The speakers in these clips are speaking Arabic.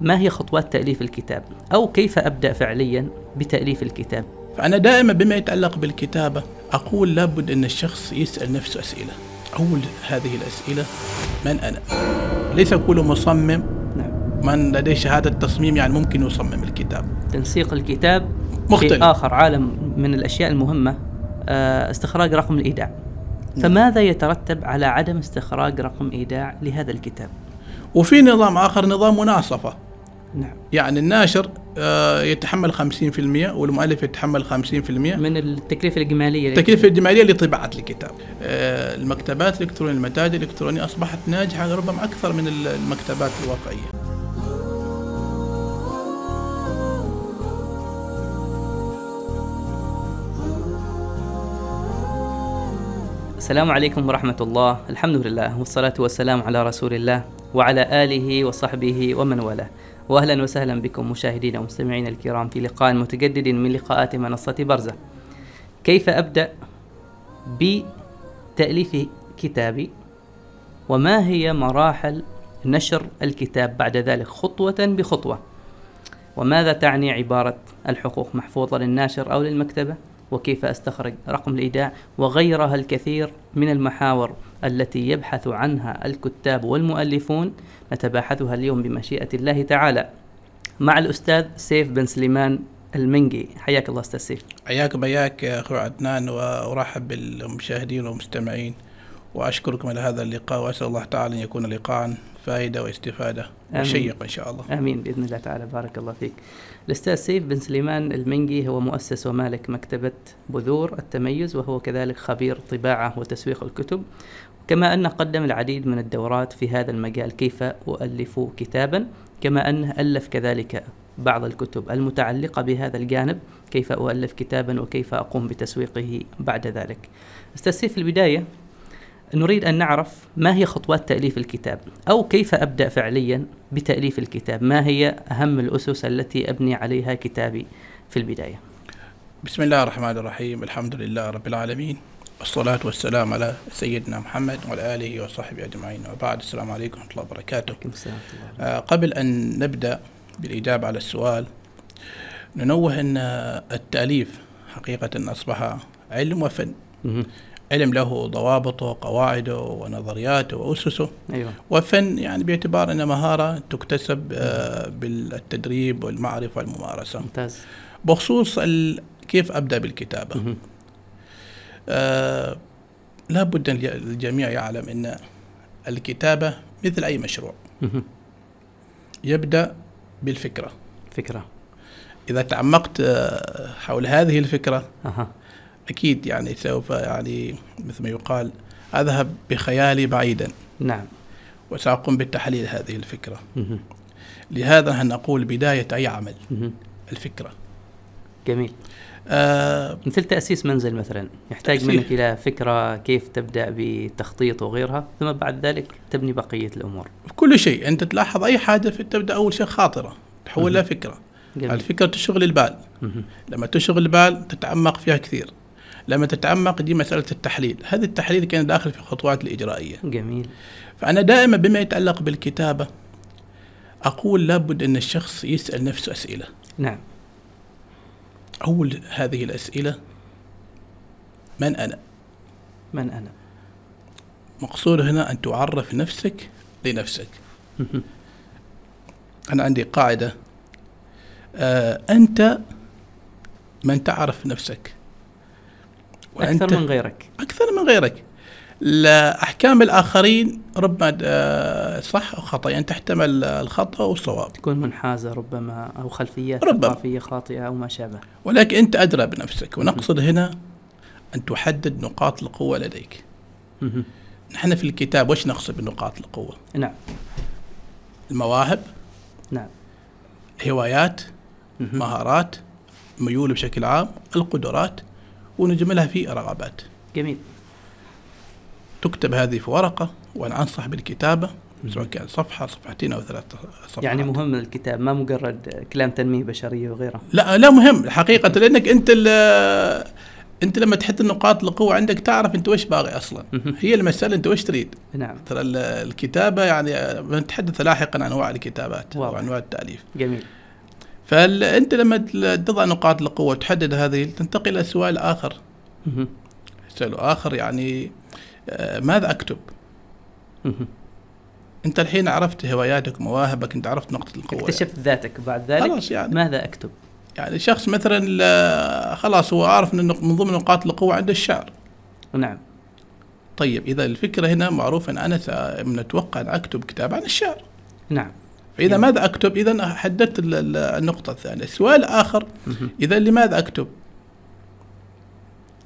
ما هي خطوات تأليف الكتاب؟ أو كيف أبدأ فعليا بتأليف الكتاب؟ فأنا دائما بما يتعلق بالكتابة أقول لابد أن الشخص يسأل نفسه أسئلة. أول هذه الأسئلة من أنا؟ ليس كل مصمم نعم. من لديه شهادة تصميم يعني ممكن يصمم الكتاب. تنسيق الكتاب مختلف. شيء آخر عالم من الأشياء المهمة آه، استخراج رقم الإيداع. فماذا يترتب على عدم استخراج رقم إيداع لهذا الكتاب؟ وفي نظام آخر نظام مناصفة. نعم. يعني الناشر آه، يتحمل 50% والمؤلف يتحمل 50% من التكلفة الإجمالية التكلفة الإجمالية لطباعة الكتاب. آه، المكتبات الإلكترونية المتاجر الإلكترونية أصبحت ناجحة ربما أكثر من المكتبات الواقعية. السلام عليكم ورحمة الله. الحمد لله والصلاة والسلام على رسول الله وعلى آله وصحبه ومن والاه. وأهلا وسهلا بكم مشاهدينا ومستمعينا الكرام في لقاء متجدد من لقاءات منصة برزة. كيف أبدأ بتأليف كتابي؟ وما هي مراحل نشر الكتاب بعد ذلك؟ خطوة بخطوة. وماذا تعني عبارة الحقوق؟ محفوظة للناشر أو للمكتبة؟ وكيف أستخرج رقم الإيداع؟ وغيرها الكثير من المحاور. التي يبحث عنها الكتاب والمؤلفون نتباحثها اليوم بمشيئة الله تعالى مع الأستاذ سيف بن سليمان المنجي حياك الله أستاذ سيف حياك بياك يا اخو عدنان وأرحب بالمشاهدين والمستمعين وأشكركم على هذا اللقاء وأسأل الله تعالى أن يكون لقاء فائدة واستفادة وشيق إن شاء الله. آمين بإذن الله تعالى بارك الله فيك. الأستاذ سيف بن سليمان المنجي هو مؤسس ومالك مكتبة بذور التميز وهو كذلك خبير طباعة وتسويق الكتب. كما انه قدم العديد من الدورات في هذا المجال كيف أؤلف كتابا كما انه ألف كذلك بعض الكتب المتعلقة بهذا الجانب كيف أؤلف كتابا وكيف أقوم بتسويقه بعد ذلك. أستاذ في البداية نريد أن نعرف ما هي خطوات تأليف الكتاب أو كيف أبدأ فعليا بتأليف الكتاب؟ ما هي أهم الأسس التي أبني عليها كتابي في البداية؟ بسم الله الرحمن الرحيم الحمد لله رب العالمين. والصلاة والسلام على سيدنا محمد وعلى آله وصحبه أجمعين. وبعد السلام عليكم ورحمة الله وبركاته. آه قبل أن نبدأ بالإجابة على السؤال ننوه أن التأليف حقيقة أصبح علم وفن. علم له ضوابطه وقواعده ونظرياته وأسسه. أيوة. وفن يعني باعتبار أنها مهارة تكتسب آه، بالتدريب والمعرفة والممارسة. ممتاز. بخصوص كيف أبدأ بالكتابة؟ آه لابد أن الجميع يعلم أن الكتابة مثل أي مشروع. يبدأ بالفكرة. فكرة. إذا تعمقت آه، حول هذه الفكرة أه. أكيد يعني سوف يعني مثل ما يقال أذهب بخيالي بعيدا. نعم. وسأقوم بتحليل هذه الفكرة. لهذا نقول بداية أي عمل؟ الفكرة. جميل. آه مثل تأسيس منزل مثلا يحتاج تأسيس. منك إلى فكرة كيف تبدأ بتخطيط وغيرها ثم بعد ذلك تبني بقية الأمور. في كل شيء. أنت تلاحظ أي حاجة تبدأ أول شيء خاطرة تحولها فكرة. جميل. الفكرة تشغل البال. لما تشغل البال تتعمق فيها كثير. لما تتعمق دي مسألة التحليل. هذا التحليل كان داخل في الخطوات الإجرائية. جميل. فأنا دائما بما يتعلق بالكتابة أقول لابد أن الشخص يسأل نفسه أسئلة. نعم. أول هذه الأسئلة من أنا؟ من أنا؟ مقصود هنا أن تعرف نفسك لنفسك. أنا عندي قاعدة. آه أنت من تعرف نفسك. أكثر من غيرك. أكثر من غيرك. لأحكام الآخرين ربما آه، صح أو خطأ؟ يعني تحتمل الخطأ والصواب. تكون منحازة ربما أو خلفيات ربما. ثقافية خاطئة أو ما شابه. ولكن أنت أدرى بنفسك ونقصد هنا أن تحدد نقاط القوة لديك. نحن في الكتاب وش نقصد بنقاط القوة؟ نعم. المواهب. نعم. هوايات. مهارات. ميول بشكل عام. القدرات. ونجملها في رغبات. جميل. تكتب هذه في ورقة وأنا أنصح بالكتابة. سواء كان صفحة صفحتين أو ثلاث صفحات. يعني مهم الكتاب ما مجرد كلام تنمية بشرية وغيره. لا لا مهم حقيقة لأنك أنت أنت لما تحط النقاط القوة عندك تعرف أنت وش باغي أصلا. هي المسألة أنت وش تريد. نعم. ترى الكتابة يعني بنتحدث لاحقا عن أنواع الكتابات واضح. وانواع التأليف. جميل. فانت لما تضع نقاط القوة وتحدد هذه تنتقل إلى سؤال آخر. سؤال آخر يعني آه، ماذا أكتب؟ أنت الحين عرفت هواياتك ومواهبك أنت عرفت نقطة القوة اكتشفت ذاتك بعد ذلك؟ خلاص يعني. ماذا أكتب؟ يعني شخص مثلا لا- خلاص هو عارف ان من ضمن نقاط القوة عنده الشعر. نعم. طيب إذا الفكرة هنا معروف إن أنا أتوقع أن أكتب كتاب عن الشعر. نعم. فإذا جميل. ماذا أكتب؟ إذا حددت ال- ال- النقطة الثانية. السؤال الآخر. إذا لماذا أكتب؟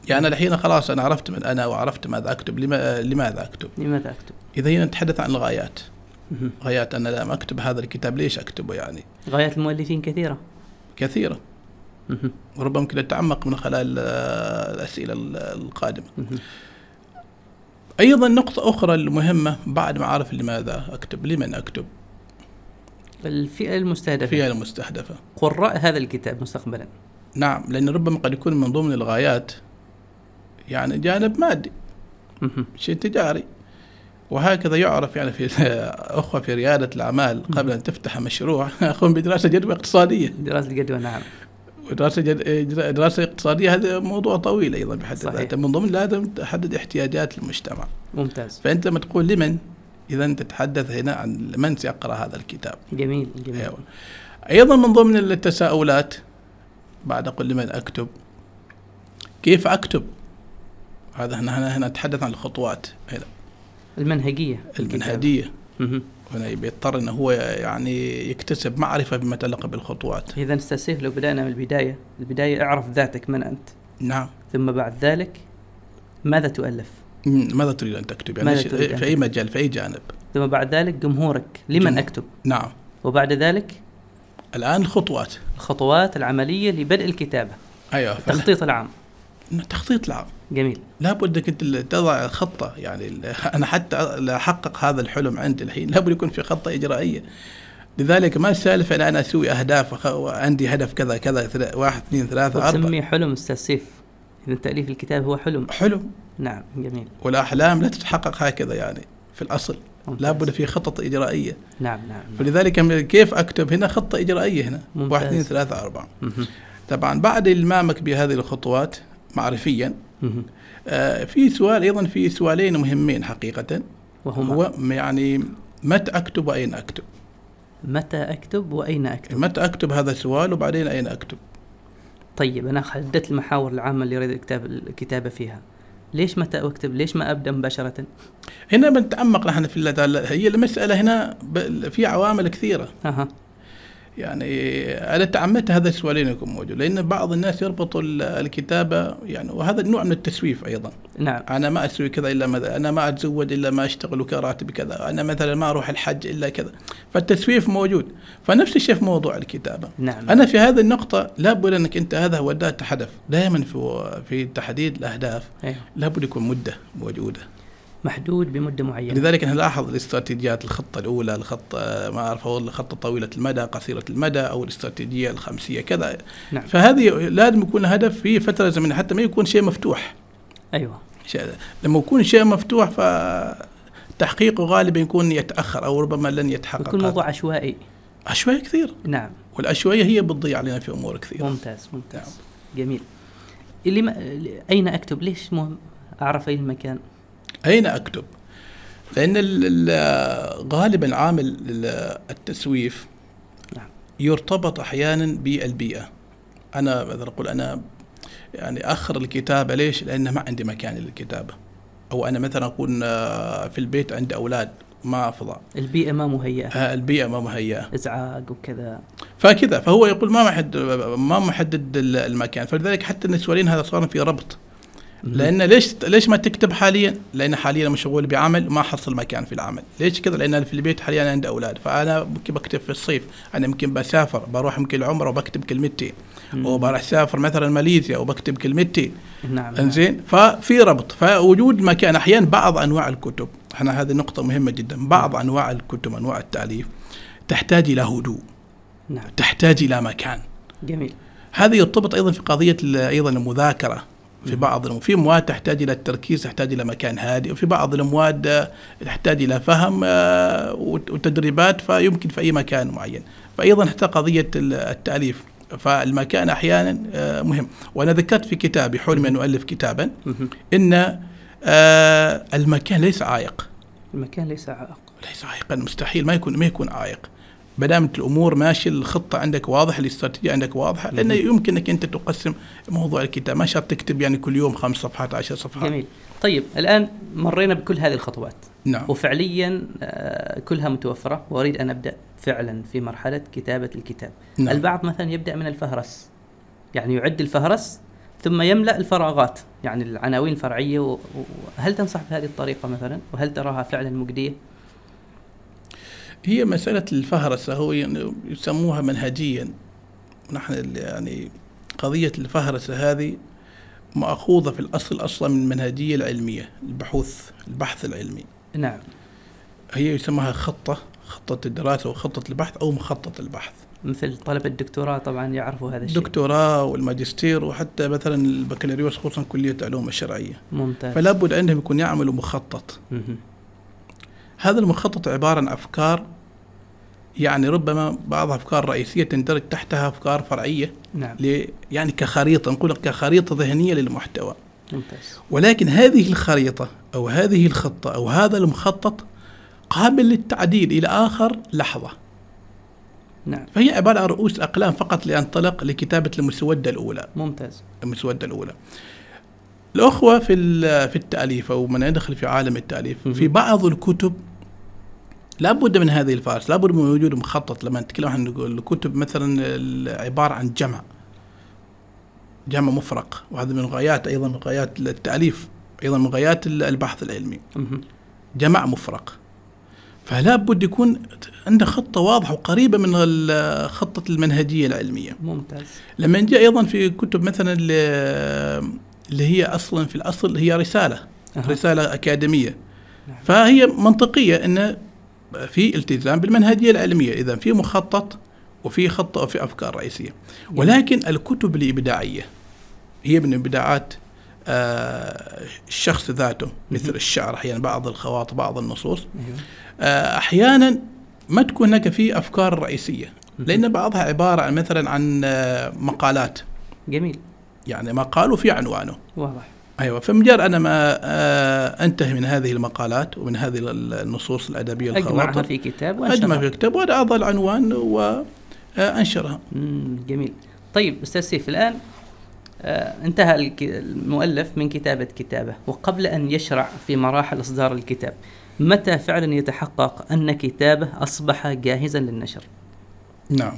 يعني الحين خلاص أنا عرفت من أنا وعرفت ماذا أكتب لما لماذا أكتب؟ لماذا أكتب؟ إذا هنا نتحدث عن الغايات. غايات أنا لما أكتب هذا الكتاب ليش أكتبه يعني؟ غايات المؤلفين كثيرة. كثيرة. وربما ممكن نتعمق من خلال آه، الأسئلة ال- القادمة. أيضا نقطة أخرى المهمة بعد ما أعرف لماذا أكتب لمن أكتب؟ الفئة المستهدفة. فيها المستهدفة. قراء هذا الكتاب مستقبلا. نعم لأن ربما قد يكون من ضمن الغايات يعني جانب مادي. شيء تجاري. وهكذا يعرف يعني في أخوة في ريادة الأعمال قبل أن تفتح مشروع. يقوم بدراسة جدوى اقتصادية. دراسة الجدوى نعم. ودراسه جد... دراسة اقتصادية هذا موضوع طويل أيضا بحد. ذاته. من ضمن لازم تحدد احتياجات المجتمع. ممتاز. فأنت لما تقول لمن؟ إذا تتحدث هنا عن من سيقرأ هذا الكتاب. جميل جميل. أيوة. أيضا من ضمن التساؤلات بعد أقول لمن أكتب كيف أكتب؟ هذا هنا هنا, نتحدث عن الخطوات. هنا المنهجية. المنهجية. هنا بيضطر إنه هو يعني يكتسب معرفة بما يتعلق بالخطوات. إذا أستاذ سيف لو بدانا من البداية. البداية أعرف ذاتك من أنت. نعم. ثم بعد ذلك ماذا تؤلف؟ ماذا تريد أن تكتب؟ يعني ماذا تريد في أي مجال؟ في أي جانب؟ ثم بعد ذلك جمهورك. لمن جمهور. أكتب؟ نعم. وبعد ذلك؟ الآن الخطوات. الخطوات العملية لبدء الكتابة. أيوه. التخطيط العام. تخطيط العام جميل. لابد إنك أنت تضع خطة يعني أنا حتى لاحقق هذا الحلم عندي الحين. لابد يكون في خطة إجرائية. لذلك ما السالفة إن أنا أسوي أهداف وعندي هدف كذا كذا واحد اثنين ثلاثة أربعة. وتسميه حلم أستاذ سيف. إذا تأليف الكتاب هو حلم. حلم. نعم جميل. والأحلام لا تتحقق هكذا يعني في الأصل. ممتاز. لابد في خطط إجرائية. نعم نعم, نعم. فلذلك كيف أكتب هنا خطة إجرائية هنا؟ ممتاز. واحد اثنين ثلاثة أربعة. طبعا بعد إلمامك بهذه الخطوات معرفيا. آه، في سؤال أيضا في سؤالين مهمين حقيقة. وهما؟ هو يعني متى أكتب وأين أكتب؟ متى أكتب وأين أكتب؟ متى أكتب هذا السؤال وبعدين أين أكتب؟ طيب أنا حددت المحاور العامة اللي أريد الكتاب الكتابة فيها. ليش متى أكتب؟ ليش ما أبدأ مباشرة؟ هنا بنتعمق نحن في هي المسألة هنا في عوامل كثيرة. أها. يعني أنا تعمدت هذا السؤالين يكون موجود لأن بعض الناس يربطوا ال- الكتابة يعني وهذا نوع من التسويف أيضا. نعم. أنا ما أسوي كذا إلا ما أنا ما أتزوج إلا ما أشتغل وكراتب كذا أنا مثلا ما أروح الحج إلا كذا. فالتسويف موجود. فنفس الشيء في موضوع الكتابة. نعم. أنا في هذه النقطة لابد أنك أنت هذا هو هدف دائما في في تحديد الأهداف أيوه. لابد يكون مدة موجودة. محدود بمدة معينة. لذلك نلاحظ الاستراتيجيات الخطة الأولى الخطة ما اعرف أقول الخطة طويلة المدى قصيرة المدى أو الاستراتيجية الخمسية كذا. نعم. فهذه لازم يكون هدف في فترة زمنية حتى ما يكون شيء مفتوح. أيوه. لما يكون شيء مفتوح فتحقيقه غالبا يكون يتأخر أو ربما لن يتحقق. يكون موضوع عشوائي. عشوائي كثير. نعم. والعشوائية هي بتضيع علينا في أمور كثيرة. ممتاز ممتاز. نعم. جميل. اللي ما... أين أكتب؟ ليش مهم؟ أعرف أي المكان أين أكتب؟ لأن ال- ال- غالبا عامل ال- التسويف نعم. يرتبط أحيانا بالبيئة. أنا مثلا أقول أنا يعني أخر الكتابة ليش؟ لأن ما عندي مكان للكتابة. أو أنا مثلا أكون آه، في البيت عندي أولاد ما أفضى البيئة ما مهيئة. آه، البيئة ما مهيئة. إزعاج وكذا. فكذا فهو يقول ما محدد ما محدد ال- المكان. فلذلك حتى السؤالين هذا صار في ربط. لأن ليش ليش ما تكتب حاليا؟ لأن حاليا مشغول بعمل ما حصل مكان في العمل، ليش كذا؟ لأن في البيت حاليا عندي أولاد، فأنا ممكن بكتب في الصيف، أنا يمكن بسافر بروح يمكن العمره وبكتب كلمتين، مم. وبروح أسافر مثلا ماليزيا وبكتب كلمتين، نعم نعم. إنزين؟ ففي ربط، فوجود مكان أحيانا بعض أنواع الكتب، إحنا هذه نقطة مهمة جدا، بعض أنواع الكتب أنواع التأليف تحتاج إلى هدوء، نعم. تحتاج إلى مكان. جميل. هذا يرتبط أيضا في قضية أيضا المذاكرة. في بعض في مواد تحتاج إلى التركيز تحتاج إلى مكان هادئ وفي بعض المواد تحتاج إلى فهم آه، وتدريبات فيمكن في أي مكان معين. فايضا حتى قضية التأليف. فالمكان أحيانا آه، مهم. وأنا ذكرت في كتابي حلمي ان اؤلف كتابا إن آه، المكان ليس عائق. المكان ليس عائق. ليس عائقا مستحيل ما يكون ما يكون عائق. ما دامت الأمور ماشيه الخطة عندك واضحة الاستراتيجية عندك واضحة لأنه يمكنك أنت تقسم موضوع الكتاب. ما شرط تكتب يعني كل يوم خمس صفحات عشر صفحات. جميل. طيب الآن مرينا بكل هذه الخطوات. نعم. وفعليا آه، كلها متوفرة. وأريد أن أبدأ فعلا في مرحلة كتابة الكتاب. نعم. البعض مثلا يبدأ من الفهرس. يعني يعد الفهرس ثم يملأ الفراغات. يعني العناوين الفرعيه وهل تنصح بهذه الطريقة مثلا؟ وهل تراها فعلا مجدية؟ هي مسألة الفهرسة هو يعني يسموها منهجيا. نحن يعني قضية الفهرسة هذه مأخوذة في الأصل أصلا من المنهجية العلمية البحوث البحث العلمي. نعم. هي يسموها خطة خطة الدراسة وخطة البحث أو مخطط البحث. مثل طلبة الدكتوراه طبعا يعرفوا هذا الشيء. الدكتوراه والماجستير وحتى مثلا البكالوريوس خصوصا كلية العلوم الشرعية. ممتاز. فلا بد عندهم يكون يعملوا مخطط. هذا المخطط عبارة عن أفكار يعني ربما بعض أفكار رئيسية تندرج تحتها أفكار فرعية نعم. يعني كخريطة نقول كخريطة ذهنية للمحتوى. ممتاز. ولكن هذه الخريطة أو هذه الخطة أو هذا المخطط قابل للتعديل إلى آخر لحظة. نعم. فهي عبارة عن رؤوس أقلام فقط لينطلق لكتابة المسودة الأولى. ممتاز. المسودة الأولى. الأخوة في في التأليف أو من يدخل في عالم التأليف في بعض الكتب لابد من هذه الفارس لابد من وجود مخطط. لما نتكلم عن الكتب مثلا عبارة عن جمع جمع مفرق وهذا من غايات أيضا من غايات التأليف أيضا من غايات البحث العلمي. جمع مفرق. فلا بد يكون عنده خطة واضحة وقريبة من خطة المنهجية العلمية. ممتاز. لما نجي أيضا في كتب مثلا اللي هي أصلا في الأصل هي رسالة أه. رسالة أكاديمية. نعم. فهي منطقية أن في التزام بالمنهجية العلمية إذا في مخطط وفي خطة وفي أفكار رئيسية. ولكن الكتب الإبداعية هي من إبداعات آه الشخص ذاته مثل الشعر أحيانا بعض الخواطر بعض النصوص. آه أحيانا ما تكون هناك في أفكار رئيسية لأن بعضها عبارة عن مثلا عن آه مقالات. جميل. يعني مقال وفي عنوانه. واضح. أيوه فمجرد أنا ما آه أنتهي من هذه المقالات ومن هذه النصوص الأدبية أجمعها في كتاب أجمع في كتاب وأنا أضع العنوان وانشرها جميل. طيب أستاذ سيف الآن آه انتهى المؤلف من كتابة كتابه وقبل أن يشرع في مراحل إصدار الكتاب متى فعلا يتحقق أن كتابه أصبح جاهزا للنشر؟ نعم.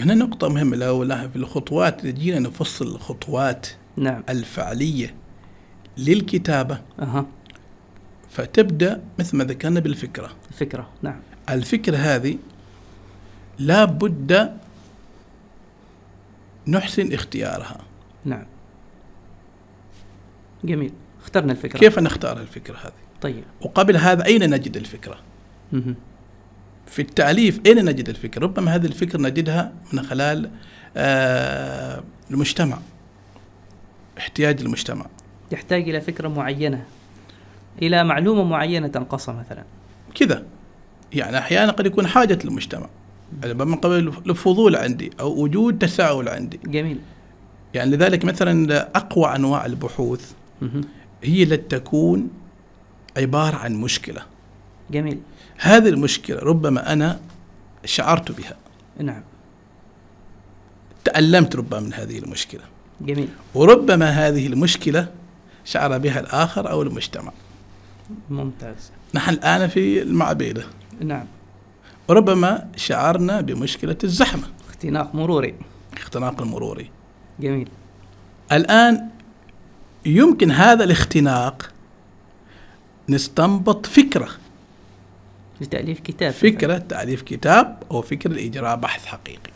هنا نقطة مهمة لو في الخطوات جينا نفصل الخطوات نعم. الفعلية للكتابة. أها. فتبدأ مثل ما ذكرنا بالفكرة. الفكرة نعم. الفكرة هذه لا بد نحسن اختيارها. نعم. جميل. اخترنا الفكرة. كيف نختار الفكرة هذه؟ طيب. وقبل هذا أين نجد الفكرة؟ مه. في التأليف أين نجد الفكرة ربما هذه الفكرة نجدها من خلال آه المجتمع احتياج المجتمع. يحتاج إلى فكرة معينة إلى معلومة معينة تنقصها مثلا. كذا. يعني أحيانا قد يكون حاجة المجتمع من قبل الفضول عندي أو وجود تساؤل عندي. جميل. يعني لذلك مثلا أقوى أنواع البحوث هي التي تكون عبارة عن مشكلة. جميل. هذه المشكلة ربما أنا شعرت بها. نعم. تألمت ربما من هذه المشكلة. جميل. وربما هذه المشكلة شعر بها الآخر أو المجتمع. ممتاز. نحن الآن في المعبيدة. نعم. وربما شعرنا بمشكلة الزحمة. اختناق مروري. اختناق المروري جميل. الآن يمكن هذا الاختناق نستنبط فكرة. لتأليف كتاب فكرة. تأليف كتاب أو فكرة إجراء بحث حقيقي.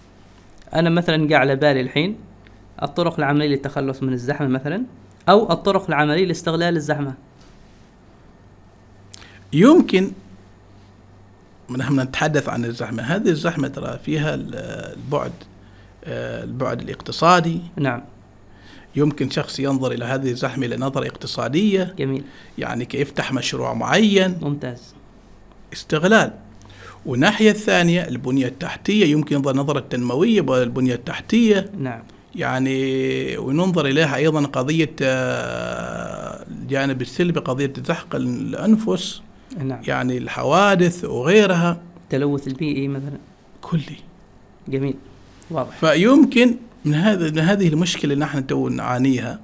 أنا مثلا قاع على بالي الحين الطرق العملية للتخلص من الزحمة مثلا أو الطرق العملية لاستغلال الزحمة. يمكن نحن نتحدث عن الزحمة. هذه الزحمة ترى فيها البعد آه، البعد الاقتصادي. نعم. يمكن شخص ينظر إلى هذه الزحمة إلى نظرة اقتصادية. جميل. يعني كيفتح مشروع معين. ممتاز. استغلال. والناحية الثانية البنية التحتية يمكن نظرة تنموية بالبنية التحتية. نعم. يعني وننظر إليها أيضا قضية آه، الجانب السلبي قضية زحق الأنفس. نعم. يعني الحوادث وغيرها. التلوث البيئي مثلا. كلي. جميل. واضح. فيمكن من هذا من هذه المشكلة اللي نحن تو نعانيها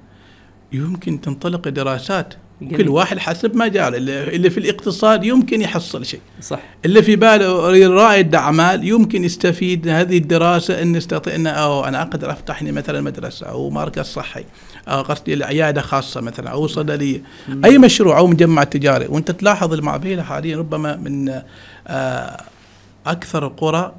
يمكن تنطلق دراسات جميل. كل واحد حسب مجاله اللي اللي في الاقتصاد يمكن يحصل شيء. صح. اللي في باله رائد اعمال يمكن يستفيد من هذه الدراسة إن يستطيع ان أو أنا أقدر افتح لي مثلا مدرسة أو مركز صحي أو قصدي عياده خاصة مثلا أو صيدلية. أي مشروع أو مجمع تجاري. وأنت تلاحظ المعبيله حاليا ربما من آه، أكثر القرى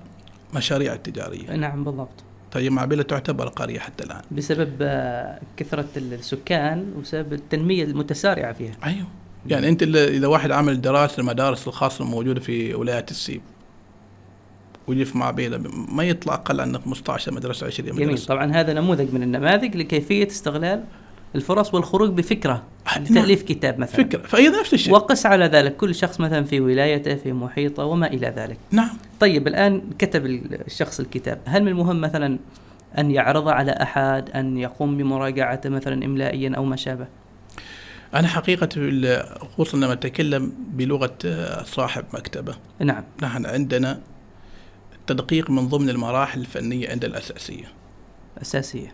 مشاريع تجارية. نعم بالضبط. طيب معبيله تعتبر قرية حتى الآن. بسبب آه، كثرة السكان وسبب التنمية المتسارعة فيها. أيوه. يعني اللي- إذا واحد عمل دراسة المدارس الخاصة الموجودة في ولاية السيب ويجي في معبيله ما يطلع أقل عن 15 مدرسة 20 جميل. مدرسه طبعا هذا نموذج من النماذج لكيفية استغلال الفرص والخروج بفكرة آه، نعم. كتاب مثلا. فكرة. فهي نفس الشيء. وقس على ذلك كل شخص مثلا في ولايته في محيطه وما إلى ذلك. نعم. طيب الآن كتب الشخص الكتاب. هل من المهم مثلا أن يعرضه على أحد أن يقوم بمراجعته مثلا إملائيا أو ما شابه؟ في ال- خصوصا لما أتكلم بلغة آه، صاحب مكتبة. نعم. نحن عندنا التدقيق من ضمن المراحل الفنية عندنا الأساسية. أساسية.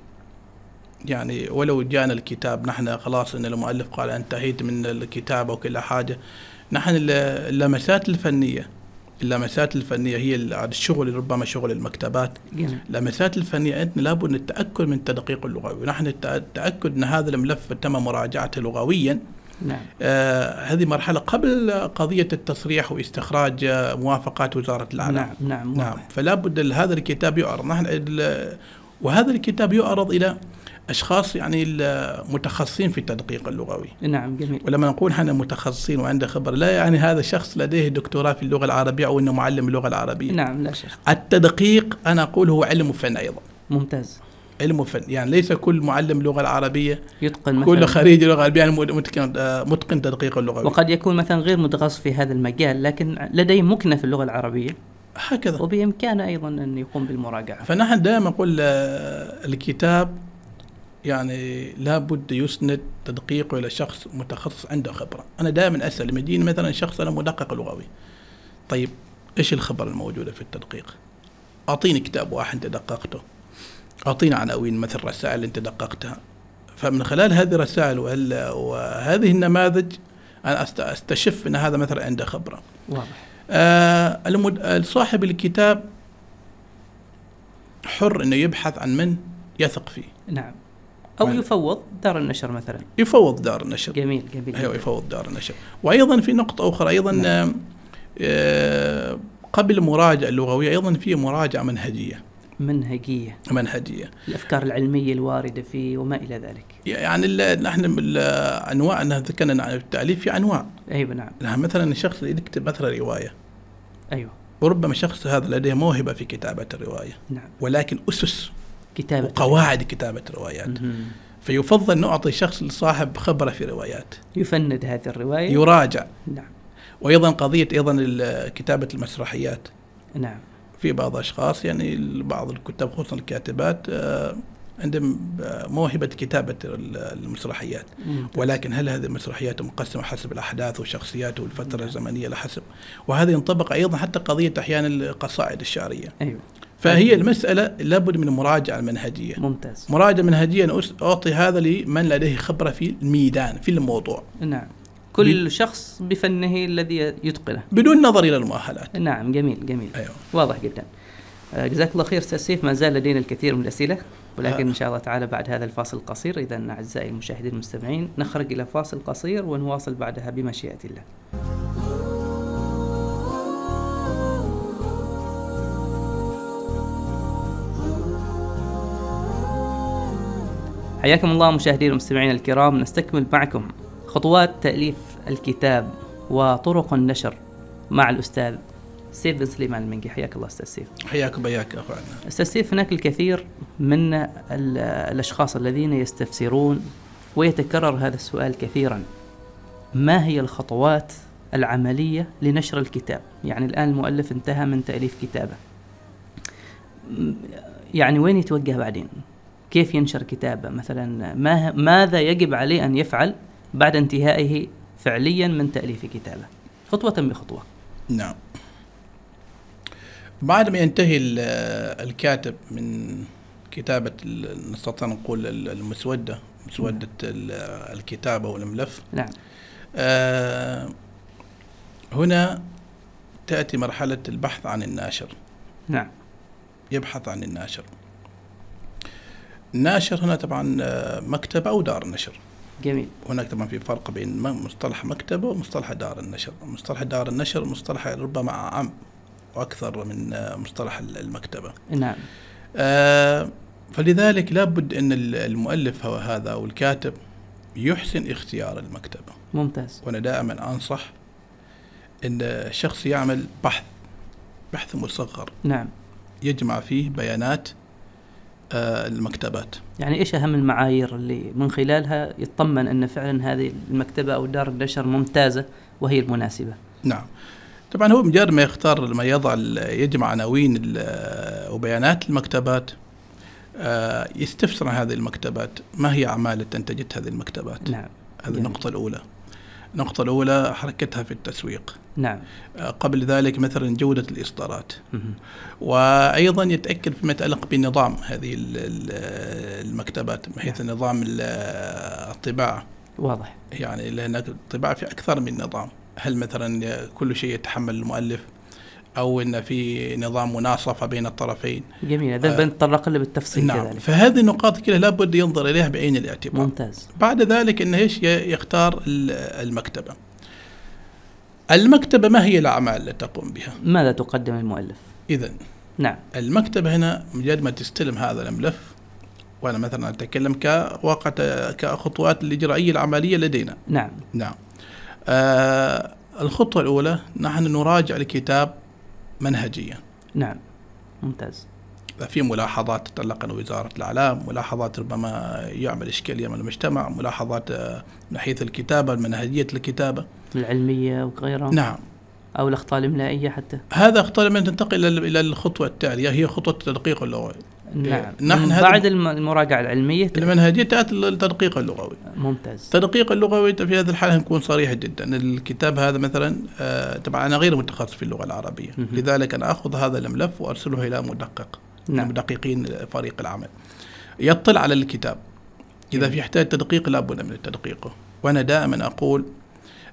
يعني ولو جانا الكتاب نحن خلاص إن المؤلف قال أنتهيت من الكتابه وكل حاجة نحن ال- اللمسات الفنية اللمسات الفنية هي ال- الشغل ربما شغل المكتبات. اللمسات الفنية عندنا لابد من التأكد من التدقيق اللغوي. ونحن الت- التأكد إن هذا الملف تم مراجعته لغويا. نعم. آه هذه مرحلة قبل قضية التصريح واستخراج موافقات وزارة الإعلام. نعم نعم نعم. فلا بد هذا الكتاب يعرض. نحن وهذا الكتاب يعرض إلى أشخاص يعني المتخصصين في التدقيق اللغوي. نعم جميل. ولما نقول إحنا متخصصين وعنده خبرة لا يعني هذا شخص لديه دكتوراه في اللغة العربية أو إنه معلم اللغة العربية. نعم لا شك. التدقيق أنا أقول هو علم وفن أيضا. ممتاز. علم وفن يعني ليس كل معلم لغة العربية يتقن كل مثلا خريج لغة عربية يعني متقن متقن تدقيق اللغوي. وقد يكون مثلا غير متخصص في هذا المجال لكن لديه مكنة في اللغة العربية. هكذا. وبإمكانه أيضا أن يقوم بالمراجعة. فنحن دائما نقول آه، الكتاب يعني لابد يسند تدقيقه إلى شخص متخصص عنده خبرة، أنا دائما أسأل لما يجيني مثلا شخص أنا مدقق لغوي. طيب إيش الخبرة الموجودة في التدقيق؟ أعطيني كتاب واحد أنت دققته. أعطيني عناوين مثل رسائل أنت دققتها. فمن خلال هذه الرسائل وهذه النماذج أنا أستشف إن هذا مثلا عنده خبرة. واضح آه. صاحب الكتاب حر إنه يبحث عن من يثق فيه نعم أو وين؟ يفوض دار النشر مثلا. يفوض دار النشر. جميل جميل أيوه. يفوض دار النشر. وأيضا في نقطة أخرى أيضا نعم. آه قبل المراجعه اللغوية أيضا في مراجعة منهجية. منهجية. منهجية. الأفكار العلمية الواردة فيه وما إلى ذلك. يعني نحن أنها ذكرنا عن التأليف في أنواع. أيوة نعم. مثلا الشخص اللي يكتب مثلا رواية. أيوة. وربما شخص هذا لديه موهبة في كتابة الرواية. نعم. ولكن أسس. كتابة وقواعد كتابة الروايات. فيفضل نعطي شخص صاحب خبرة في روايات. يفند هذه الرواية. يراجع. نعم. وأيضا قضية أيضا كتابة المسرحيات. نعم. في بعض الأشخاص يعني بعض الكتاب خصوصا الكاتبات آه، عندهم آه، موهبة كتابة ال- المسرحيات. ممتاز. ولكن هل هذه المسرحيات مقسمة حسب الأحداث والشخصيات والفترة نعم. الزمنية؟ لا حسب. وهذا ينطبق أيضا حتى قضية أحيانا القصائد الشعرية. أيوة. فهي المسألة لابد من المراجعة المنهجية. ممتاز. مراجعة منهجية أنا أعطي هذا لمن لديه خبرة في الميدان في الموضوع. نعم. كل شخص بفنه الذي يتقنه. بدون نظر إلى المؤهلات. نعم جميل جميل. أيوه. واضح جدا. آه، جزاك الله خير أستاذ سيف. ما زال لدينا الكثير من الأسئلة ولكن آه. إن شاء الله تعالى بعد هذا الفاصل القصير. اذا أعزائي المشاهدين المستمعين نخرج إلى فاصل قصير ونواصل بعدها بمشيئة الله. حياكم الله مشاهدينا المستمعين الكرام. نستكمل معكم خطوات تأليف الكتاب وطرق النشر مع الأستاذ سيف بن سليمان المنقي حياك الله أستاذ سيف. حياك بياك اخواننا أستاذ سيف هناك الكثير من الأشخاص الذين يستفسرون ويتكرر هذا السؤال كثيرا. ما هي الخطوات العملية لنشر الكتاب؟ يعني الآن المؤلف انتهى من تأليف كتابه. يعني وين يتوجه بعدين؟ كيف ينشر كتابه؟ مثلا ما ماذا يجب عليه أن يفعل بعد انتهائه فعليا من تأليف كتابه؟ خطوة بخطوة. نعم. بعد ما ينتهي الكاتب من كتابة نستطيع نقول المسودة مسودة الكتابة والملف نعم. آه هنا تأتي مرحلة البحث عن الناشر. نعم. يبحث عن الناشر. الناشر هنا طبعا آه، مكتبة أو دار النشر جميل. هناك طبعا في فرق بين مصطلح مكتبة ومصطلح دار النشر. مصطلح دار النشر مصطلح ربما عام وأكثر من آه، مصطلح المكتبة نعم. آه فلذلك لابد أن المؤلف هو هذا أو الكاتب يحسن اختيار المكتبة ممتاز. وأنا دائما أنصح أن الشخص يعمل بحث بحث مصغر. نعم. يجمع فيه بيانات المكتبات. يعني إيش أهم المعايير اللي من خلالها يطمن أن فعلا هذه المكتبة أو دار النشر ممتازة وهي المناسبة؟ نعم. طبعا هو مجرد ما يختار ما يضع يجمع عناوين وبيانات المكتبات آه، يستفسر عن هذه المكتبات. ما هي أعمال التي أنتجت هذه المكتبات؟ نعم. هذه النقطة الأولى. النقطة الأولى حركتها في التسويق. نعم. آه، قبل ذلك مثلا جودة الإصدارات. وأيضا يتأكد فيما يتعلق بنظام هذه المكتبات بحيث نعم. نظام الطباعة. واضح. يعني لأن الطباعة في أكثر من نظام. هل مثلا كل شيء يتحمل المؤلف؟ أو إن في نظام مناصفة بين الطرفين. جميل. هذا آه بنتطرق له بالتفصيل نعم. كذلك. فهذه النقاط كلها لابد ينظر إليها بعين الاعتبار. ممتاز. بعد ذلك إنه إيش؟ يختار المكتبة. المكتبة ما هي الأعمال التي تقوم بها؟ ماذا تقدم المؤلف؟ اذا نعم. المكتبة هنا مجرد ما تستلم هذا الملف وأنا مثلا أتكلم كواقع كخطوات الإجرائية العملية لدينا. نعم. نعم. آه الخطوة الأولى نحن نراجع الكتاب منهجيا. نعم ممتاز. في ملاحظات تتعلق عن وزارة الإعلام ملاحظات ربما يعمل إشكالية من المجتمع ملاحظات آه، من حيث الكتابة منهجية الكتابة. العلمية وغيرها. نعم. أو الأخطاء الإملائية حتى. هذا أخطاء لما تنتقل إلى الخطوة التالية هي خطوة التدقيق اللغوي نعم. نحن بعد المراجعة العلمية المنهجية تأتي التدقيق اللغوي. ممتاز. التدقيق اللغوي في هذه الحالة نكون صريح جدا. الكتاب هذا مثلا آه طبعا أنا غير متخصص في اللغة العربية. م- لذلك أنا أخذ هذا الملف وأرسله إلى مدقق نعم. مدققين فريق العمل. يطلع على الكتاب. إذا في يحتاج تدقيق لابد من التدقيق. وأنا دائما أقول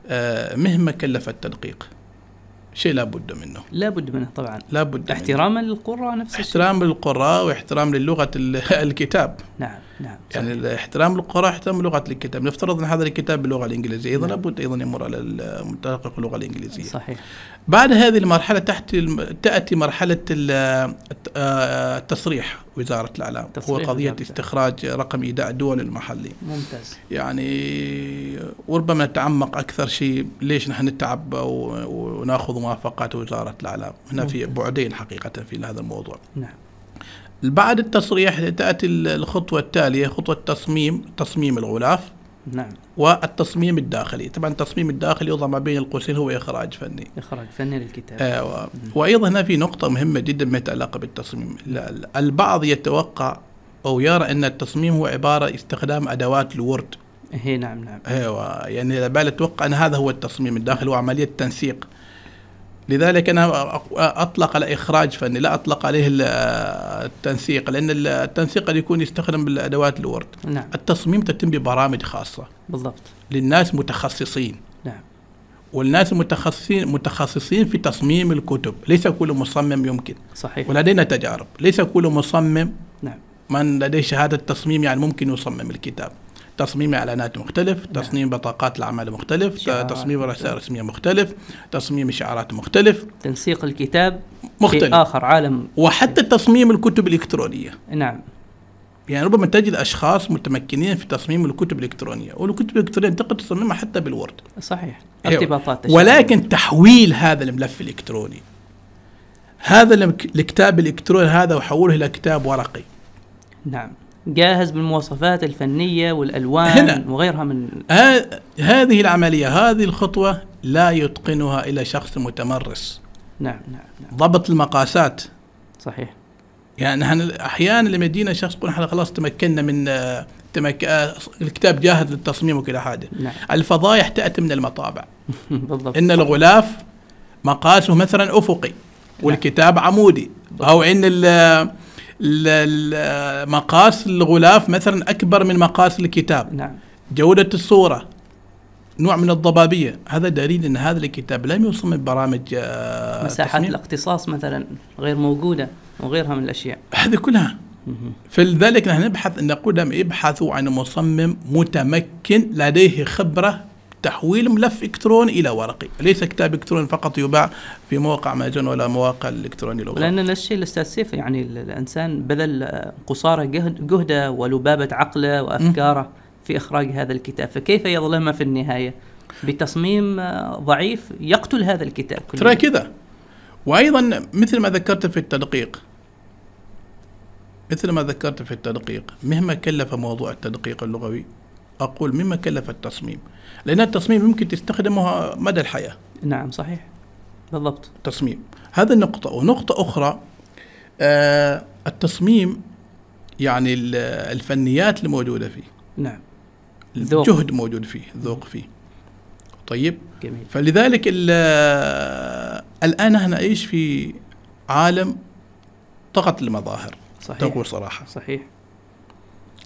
آه مهما كلف التدقيق شيء لابد منه. لابد منه طبعا. لابد احتراما للقراء نفس الشيء. احترام للقراء واحترام للغة الكتاب. نعم. نعم. يعني الاحترام للقراء احترام لغة الكتاب. نفترض أن هذا الكتاب باللغة الإنجليزية. أيضا نعم. لابد أيضا يمر على المتحقق اللغة الإنجليزية. صحيح. بعد هذه المرحلة تحت تأتي مرحلة التصريح وزارة الإعلام. هو قضية استخراج رقم إيداع الدول المحلي ممتاز. يعني وربما نتعمق أكثر شيء ليش نحن نتعب ونأخذ موافقات وزارة الإعلام. هنا في بعدين حقيقة في هذا الموضوع. نعم. بعد التصريح تأتي الخطوة التالية خطوة تصميم تصميم الغلاف نعم. والتصميم الداخلي. طبعا التصميم الداخلي يوضع ما بين القوسين هو إخراج فني. إخراج فني للكتاب. آه وأيضا هنا في نقطة مهمة جدا ما يتعلق بالتصميم. البعض يتوقع أو يرى أن التصميم هو عبارة استخدام أدوات الورد هي نعم نعم. أيوه يعني بال أتوقع أن هذا هو التصميم الداخلي وعملية تنسيق. لذلك أنا أطلق على اخراج فني لا أطلق عليه التنسيق لأن التنسيق قد يكون يستخدم بالأدوات الورد نعم. التصميم تتم ببرامج خاصة. بالضبط. للناس متخصصين. نعم. والناس متخصصين متخصصين في تصميم الكتب. ليس كل مصمم يمكن. صحيح. ولدينا تجارب. ليس كل مصمم نعم. من لديه شهادة تصميم يعني ممكن يصمم الكتاب. تصميم إعلانات مختلف نعم. تصميم بطاقات العمل مختلف شعارات. تصميم رسائل رسمية مختلف تصميم شعارات مختلف. تنسيق الكتاب مختلف. في آخر عالم. وحتى تصميم الكتب الإلكترونية. نعم. يعني ربما تجد أشخاص متمكنين في تصميم الكتب الإلكترونية والكتب الإلكترونية تقدر تصممها حتى بالورد صحيح. أيوة. ارتباطات ولكن تحويل هذا الملف الإلكتروني هذا الكتاب الإلكتروني هذا وحوله إلى كتاب ورقي. نعم. جاهز بالمواصفات الفنية والألوان هنا. وغيرها من هذه العملية هذه الخطوة لا يتقنها إلا شخص متمرس. نعم نعم, نعم. ضبط المقاسات. صحيح. يعني نحن أحيانا لما يدينا شخص يقول إحنا خلاص تمكنا من تمك... الكتاب جاهز للتصميم وكل حاجة. نعم. الفضايح تأتي من المطابع. بالضبط. إن الغلاف مقاسه مثلا أفقي نعم. والكتاب عمودي. أو إن مقاس الغلاف مثلا أكبر من مقاس الكتاب. نعم. جودة الصورة نوع من الضبابية. هذا دليل إن هذا الكتاب لم يصمم برامج آه، مساحات تصميم. الاختصاص مثلا غير موجودة وغيرها من الأشياء. هذه كلها. فلذلك نحن نبحث ان نقول لهم ابحثوا عن مصمم متمكن لديه خبرة تحويل ملف إلكتروني إلى ورقي، ليس كتاب إلكتروني فقط يباع في مواقع أمازون ولا مواقع الإلكترونية الأخرى. لأن نفس الشيء الاستاذ سيف يعني الإنسان بذل قصارى جهده ولبابة عقله وأفكاره في إخراج هذا الكتاب، فكيف يظلمها في النهاية؟ بتصميم ضعيف يقتل هذا الكتاب ترى كذا. وأيضا مثل ما ذكرت في التدقيق مثل ما ذكرت في التدقيق مهما كلف موضوع التدقيق اللغوي أقول مما كلف التصميم. لأن التصميم يمكن تستخدمه مدى الحياة. نعم صحيح. بالضبط. تصميم. هذا النقطة ونقطة أخرى آه التصميم يعني الفنيات الموجودة فيه. نعم. الجهد موجود فيه الذوق فيه. طيب؟ جميل. فلذلك الآن إحنا نعيش في عالم طغت المظاهر؟ صحيح. تقول صراحة. صحيح.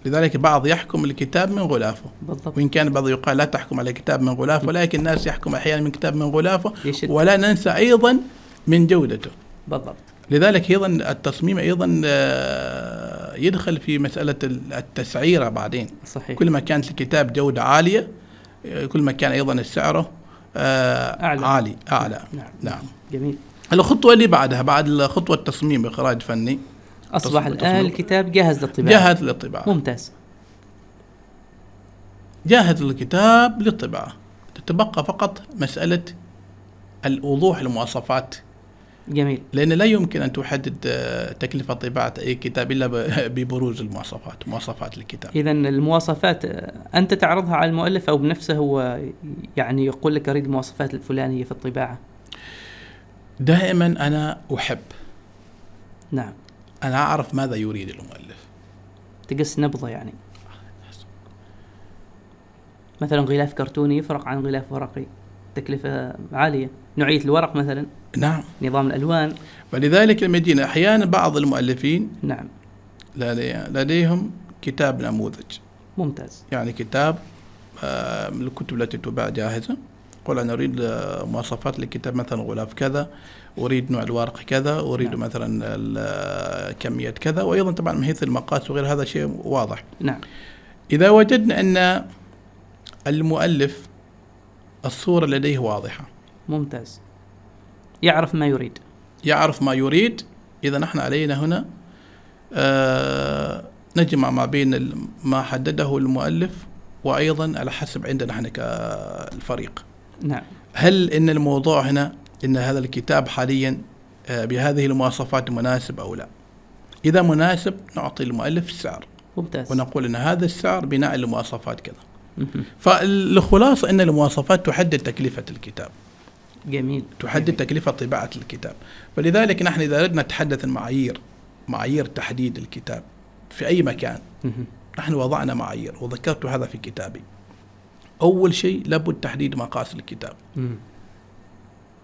لذلك بعض يحكم الكتاب من غلافه. بالضبط. وإن كان بعض يقال لا تحكم على كتاب من غلافه ولكن الناس يحكم أحيانا من كتاب من غلافه ولا ننسى أيضا من جودته. بالضبط. لذلك أيضا التصميم أيضا آه، يدخل في مسألة التسعيرة بعدين. صحيح. كل ما كانت الكتاب جودة عالية آه، كل ما كان أيضا سعره آه، أعلى. عالي أعلى. نعم, نعم. جميل. الخطوة اللي بعدها بعد خطوة التصميم إخراج فني أصبح الآن الكتاب جاهز للطباعة. جاهز للطباعة. ممتاز. جاهز الكتاب للطباعة. تتبقى فقط مسألة الوضوح المواصفات جميل. لأن لا يمكن أن تحدد آه، تكلفة طباعة أي كتاب إلا ببروز المواصفات مواصفات الكتاب. إذا المواصفات آه، أنت تعرضها على المؤلف أو بنفسه هو يعني يقول لك أريد المواصفات الفلانية في الطباعة؟ دائما أنا أحب. نعم. أنا أعرف ماذا يريد المؤلف. تقص نبضة يعني. مثلا غلاف كرتوني يفرق عن غلاف ورقي. تكلفة عالية. نوعية الورق مثلا. نعم. نظام الألوان. ولذلك المدينة أحيانا بعض المؤلفين نعم. لديهم كتاب نموذج. ممتاز. يعني كتاب آه، من الكتب التي تباع جاهزة. قل أنا أريد مواصفات الكتاب مثلا غلاف كذا. أريد نوع الورق كذا أريد نعم. مثلا كمية كذا وأيضا طبعا من حيث المقاس وغير هذا شيء واضح. نعم. إذا وجدنا أن المؤلف الصورة لديه واضحة. ممتاز. يعرف ما يريد. يعرف ما يريد. إذا نحن علينا هنا آه نجمع ما بين ما حدده المؤلف وأيضا على حسب عندنا نحن كالفريق نعم. هل إن الموضوع هنا إن هذا الكتاب حاليا آه، بهذه المواصفات مناسب أو لا. إذا مناسب نعطي المؤلف السعر. ممتاز. ونقول إن هذا السعر بناء لمواصفات كذا. فالخلاصة إن المواصفات تحدد تكلفة الكتاب. جميل. تحدد جميل. تكلفة طباعة الكتاب. فلذلك نحن إذا أردنا نتحدث المعايير معايير تحديد الكتاب في أي مكان نحن وضعنا معايير وذكرت هذا في كتابي. أول شيء لابد تحديد مقاس الكتاب.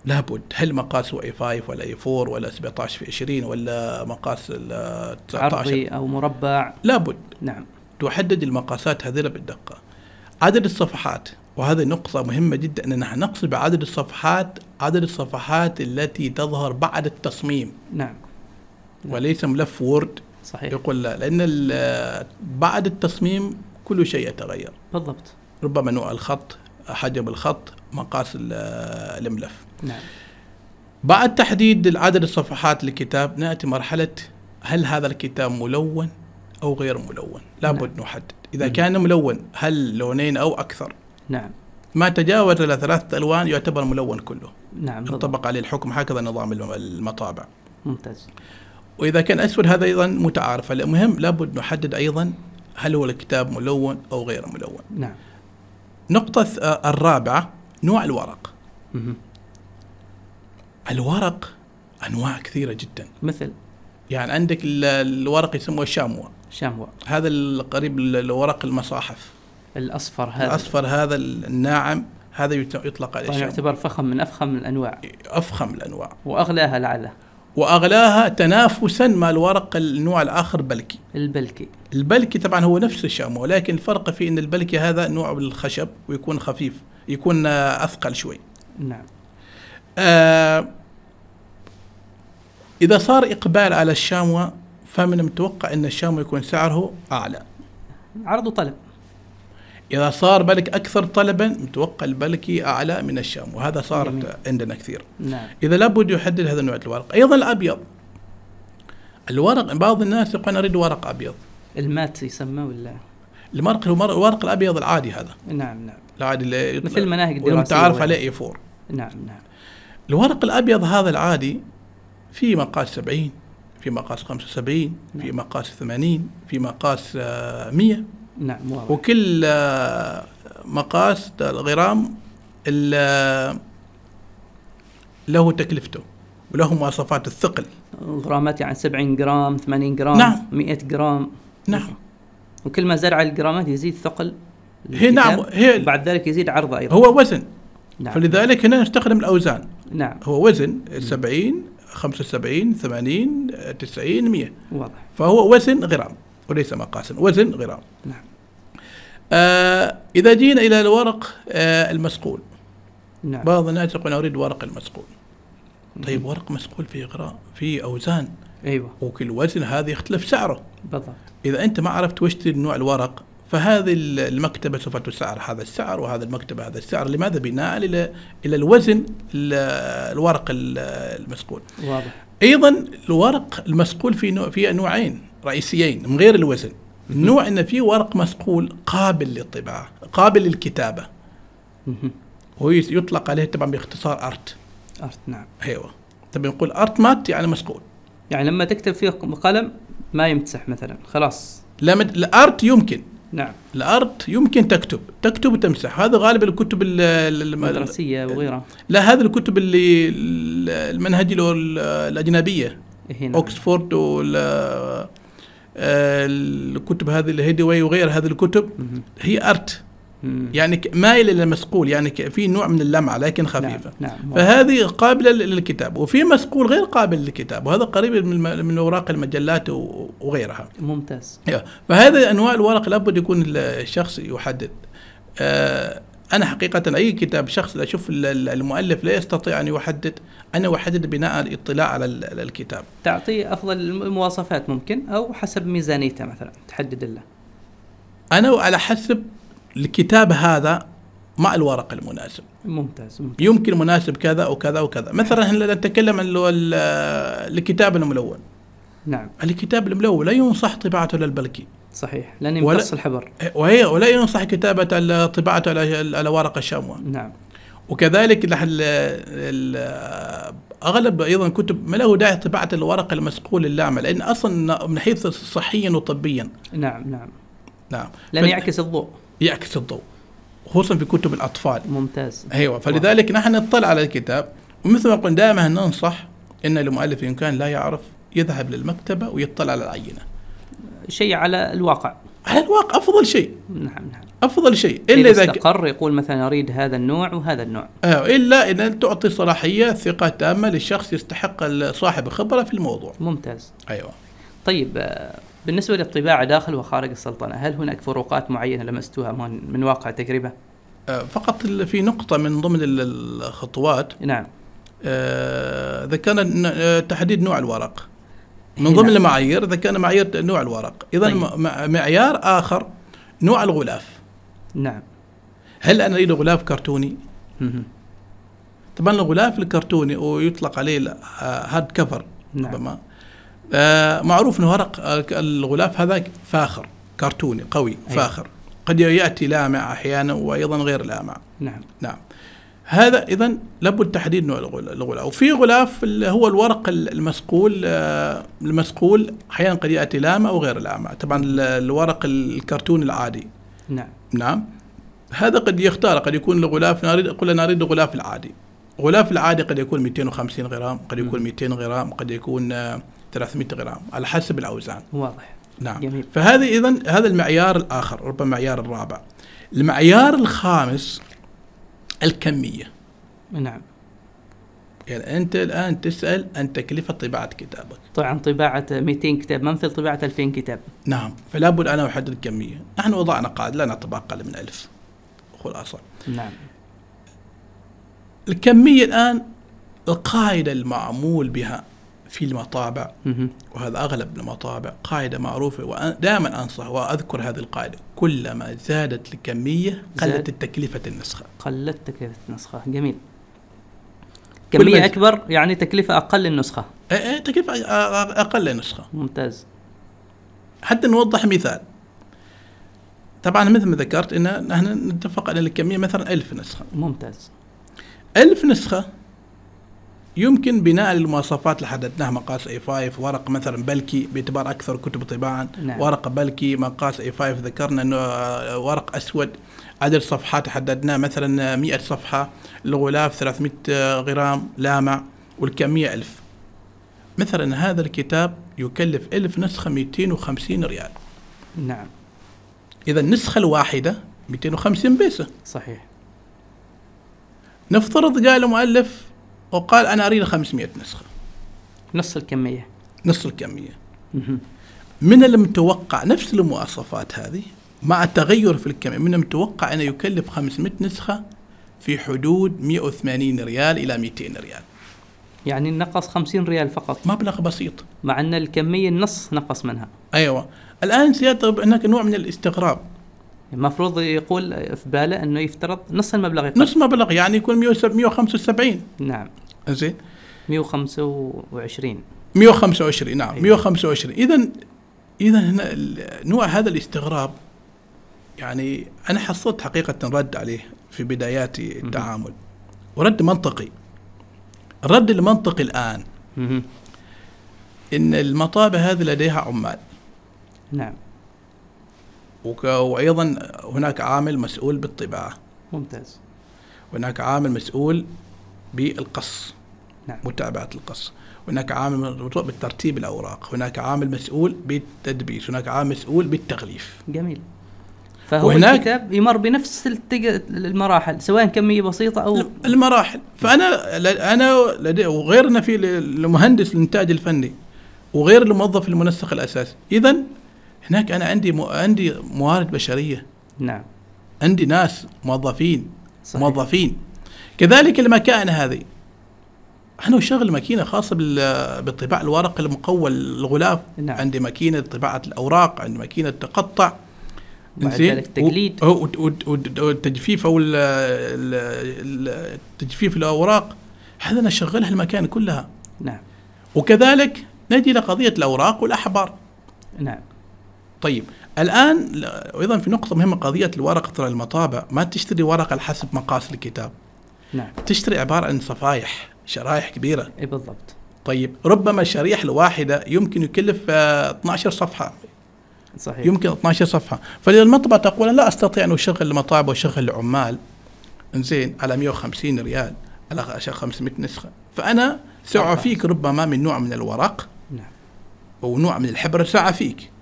لابد. هل مقاسه اي 5 ولا اي 4 ولا 17 في 20 ولا مقاس ال 19 عرضي أو مربع؟ لابد. نعم. تحدد المقاسات هذه بالدقه عدد الصفحات وهذه نقطة مهمة جدا أن نحن نقصد بعدد الصفحات عدد الصفحات التي تظهر بعد التصميم. نعم, نعم. وليس ملف وورد. صحيح. يقول لا لأن بعد التصميم كل شيء يتغير. بالضبط. ربما نوع الخط حجم الخط مقاس الملف. نعم. بعد تحديد عدد الصفحات للكتاب نأتي مرحلة هل هذا الكتاب ملون أو غير ملون؟ لابد نعم. نحدد. إذا كان ملون هل لونين أو أكثر؟ نعم. ما تجاوز إلى ثلاثة ألوان يعتبر ملون كله. نعم ينطبق عليه الحكم هكذا نظام المطابع. ممتاز. وإذا كان أسود هذا أيضا متعارف. المهم لابد نحدد أيضا هل هو الكتاب ملون أو غير ملون. نعم. النقطة الرابعة نوع الورق. مهم. الورق أنواع كثيرة جدا. مثل؟ يعني عندك ال- الورق يسموه شاموا. شاموا. هذا القريب الورق المصاحف. الأصفر هذا. الأصفر هذا الناعم هذا يطلق عليه يعتبر فخم من أفخم الأنواع. أفخم الأنواع. وأغلاها لعله. وأغلاها تنافسا مع الورق النوع الآخر بلكي. البلكي. البلكي طبعا هو نفس الشامو ولكن الفرق في إن البلكي هذا نوع بالخشب ويكون خفيف يكون آه، أثقل شوي. نعم. آه إذا صار إقبال على الشاموة فمن المتوقع إن الشاموة يكون سعره أعلى. عرض وطلب إذا صار بلك أكثر طلبا متوقع البلكي أعلى من الشام وهذا جميل. صارت عندنا كثير. نعم. إذا لابد يحدد هذا النوع الورق. أيضا الأبيض. الورق بعض الناس يقول أنا أريد ورق أبيض. المات يسمى ولا؟ المرق هو الورق الأبيض العادي هذا. نعم نعم. العادي اللي مثل المناهج الدراسية وغيرها. عليه اي 4 نعم نعم. الورق الأبيض هذا العادي في مقاس 70 في مقاس 75 في نعم. مقاس 80 في مقاس آه، 100 نعم واضح. وكل آه، مقاس الغرام ال- له تكلفته وله مواصفات الثقل. غرامات يعني 70 جرام 80 جرام نعم. 100 جرام. نعم. وكل ما على الجرامات يزيد ثقل هي نعم هي وبعد ذلك يزيد عرضه أيضا. هو وزن. نعم. فلذلك هنا نستخدم الأوزان. نعم. هو وزن 70 75 80 90 100 واضح. فهو وزن غرام وليس مقاسا. وزن غرام. نعم. آه إذا جينا إلى الورق آه المسقول. نعم. بعض الناس يقول أنا أريد ورق المسقول. طيب ورق مسقول فيه غرام فيه أوزان. أيوه. وكل وزن هذا يختلف سعره. بالضبط. إذا أنت ما عرفت وش نوع الورق فهذه ال- المكتبة سوف تسعر هذا السعر وهذا المكتبة هذا السعر. لماذا بناء؟ إلى إلى الوزن ال- الورق ال- المسقول. واضح. أيضا الورق المسقول في نوع في نوعين رئيسيين من غير الوزن. النوع إن في ورق مسقول قابل للطباعة قابل للكتابة. مهم. هو يطلق عليه طبعا باختصار أرت. أرت نعم. أيوه. طبعا نقول art matte يعني مصقول. يعني لما تكتب فيه قلم ما يمسح مثلا خلاص. لما ال art يمكن. نعم. ال art يمكن تكتب تكتب وتمسح. هذا غالبا الكتب ال- ال- الم- مدرسيه وغيرها لا هذه الكتب اللي ال- المنهج الأجنبية. هنا اوكسفورد وال آه، الكتب هذه الهيدوي وغير هذه الكتب. هي art. مم. يعني مايله إلى مصقول يعني في نوع من اللمعة لكن خفيفة نعم نعم. فهذه قابلة لل- للكتاب وفي مسقول غير قابل للكتاب وهذا قريب من من أوراق المجلات وغيرها ممتاز. فهذه أنواع الورق لابد يكون الشخص يحدد آه، أنا حقيقة أي كتاب شخص لا أشوف ال- ال- المؤلف لا يستطيع أن يحدد أنا أحدد بناء الاطلاع على ال- على الكتاب تعطيه أفضل المواصفات ممكن أو حسب ميزانيته مثلا تحدد له أنا على حسب الكتاب هذا مع الورق المناسب. ممتاز, ممتاز. يمكن مناسب كذا وكذا وكذا مثلا إحنا نتكلم عن الكتاب الملون. نعم. الكتاب الملون لا ينصح طباعته للبلكي صحيح لأن يمتص الحبر. وهي ولا ينصح كتابة طباعته على ورق الشموة نعم. وكذلك ال- ال- أغلب أيضا كتب ما له داعي طباعة الورق المسقول اللامع لأن أصلا من حيث صحيا وطبيا. نعم نعم. نعم. فل- يعكس الضوء. يعكس الضوء خصوصا في كتب الأطفال. ممتاز. أيوه فلذلك نحن نطلع على الكتاب ومثل ما قلنا دائما ننصح إن المؤلف إن كان لا يعرف يذهب للمكتبة ويطلع على العينة. شيء على الواقع. على الواقع أفضل شيء. نعم نعم. أفضل شيء. إلا إذا استقر يقول مثلا أريد هذا النوع وهذا النوع. آه، إلا إن تعطي صلاحية ثقة تامة للشخص يستحق صاحب الخبره في الموضوع. ممتاز. أيوه. طيب بالنسبة للطباعة داخل وخارج السلطنة هل هناك فروقات معينة لمستوها من, من واقع تجربة آه، فقط في نقطة من ضمن ال- الخطوات نعم آه، ذكرنا آه، تحديد نوع الورق من نعم. ضمن المعايير ذكرنا معايير نوع الورق إذا طيب. معيار آخر نوع الغلاف نعم هل أنا أريد غلاف كرتوني. طبعا الغلاف الكرتوني ويطلق عليه هارد كفر نعم. ربما معروف إنه ورق آه، الغلاف هذا فاخر كرتوني قوي أيوة. فاخر. قد يأتي لامع أحيانا وأيضا غير لامع نعم. نعم. هذا اذا لابد تحديد نوع الغلاف. وفي غلاف اللي هو الورق المسقول آه، المسقول أحيانا قد يأتي لامع أو غير لامع طبعا الورق الكرتون العادي. نعم. نعم. هذا قد يختار قد يكون الغلاف نريد قلنا نريد الغلاف العادي. الغلاف العادي قد يكون 250 غرام قد يكون 200 غرام قد يكون 300 آه، غرام على حسب الأوزان. واضح. نعم. جميل. فهذا اذا هذا المعيار الآخر ربما المعيار الرابع. المعيار الخامس الكمية. نعم. يعني أنت الآن تسأل عن تكلفة طباعة كتابك. طبعا طباعة 200 كتاب منفذ طباعة 2000 كتاب؟ نعم. فلا بد أنا أحدد الكميه نحن وضعنا قاعدة لا نطبع أقل من 1000 خلاصة. نعم. الكمية الآن القاعدة المعمول بها في المطابع. وهذا أغلب المطابع قاعدة معروفة ودائما أنصح وأذكر هذه القاعدة. كلما زادت الكمية قلت تكلفه النسخة. قلت تكلفة النسخة. جميل. كمية أكبر يعني تكلفة أقل للنسخه إيه إيه تكلفة أقل للنسخه ممتاز. حتى نوضح مثال. طبعا مثل ما ذكرت إن نحن نتفق على الكمية مثلا ألف نسخة. ممتاز. ألف نسخة يمكن بناء المواصفات اللي حددناها مقاس اي 5 ورق مثلا بلكي باعتبار أكثر كتب طباعا. نعم. ورقه بلكي مقاس اي 5 ذكرنا إنه ورق أسود عدد صفحات حددناه مثلا 100 صفحة. الغلاف 300 غرام لامع والكمية 1000 مثلا هذا الكتاب يكلف 1000 نسخة 250 ريال. نعم. اذا النسخه الواحدة 250 بيسة. صحيح. نفترض قال المؤلف وقال أنا أريد 500 نسخة. نص الكمية. نص الكمية. من المتوقع نفس المواصفات هذه مع التغير في الكمية من المتوقع أن يكلف 500 نسخة في حدود 180 ريال إلى 200 ريال. يعني نقص 50 ريال فقط. مبلغ بسيط. مع أن الكمية النص نقص منها. أيوة. الآن سيادة هناك نوع من الاستغراب. المفروض يقول في باله إنه يفترض نص المبلغ يقل. نص مبلغ يعني يكون 175 نعم. زين. 125 125 نعم. 125 اذا اذا هنا نوع هذا الاستغراب يعني أنا حصلت حقيقة رد عليه في بدايات التعامل. ورد منطقي. الرد المنطقي الآن إن المطابع هذه لديها عمال. نعم. وأيضا هناك عامل مسؤول بالطباعة. ممتاز. هناك عامل مسؤول بالقص نعم. متابعة القص. هناك عامل بالترتيب الأوراق. هناك عامل مسؤول بالتدبيس هناك عامل مسؤول بالتغليف. جميل. فهو وهناك الكتاب يمر بنفس المراحل سواء كميه بسيطة أو المراحل. فأنا أنا لدي وغيرنا في المهندس الإنتاج الفني وغير الموظف المنسق الاساسي اذا هناك أنا عندي مو عندي موارد بشرية. نعم. عندي ناس موظفين صحيح. موظفين. كذلك المكائن هذه. أنا اشغل ماكينة خاصة بالطباعه الورق المقول الغلاف. نعم. عندي ماكينة طباعة الأوراق عندي ماكينة تقطع. زين التجليد والتجفيف أو التجفيف الأوراق. هذا أنا اشغلها المكان كلها. نعم. وكذلك نجي لقضية الأوراق والأحبار. نعم. طيب الآن أيضا في نقطة مهمة قضية الورق ترى المطابع ما تشتري ورقة على حسب مقاس الكتاب. نعم. تشتري عبارة عن صفايح شرايح كبيرة. إي بالضبط. طيب ربما الشريحة الواحدة يمكن يكلف 12 صفحة. صحيح. يمكن 12 صفحة. فاذا المطبعه تقول لا أستطيع أن أشغل المطابع وأشغل العمال. زين على 150 ريال على 500 نسخة. فأنا سأعفيك ربما من نوع من الورق. نعم. ونوع من الحبر سأعفيك.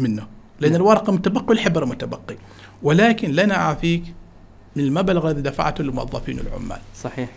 منه لأن نعم. الورقة متبقي والحبر متبقي. ولكن لن أعفيك من المبلغ الذي دفعته للموظفين والعمال صحيح.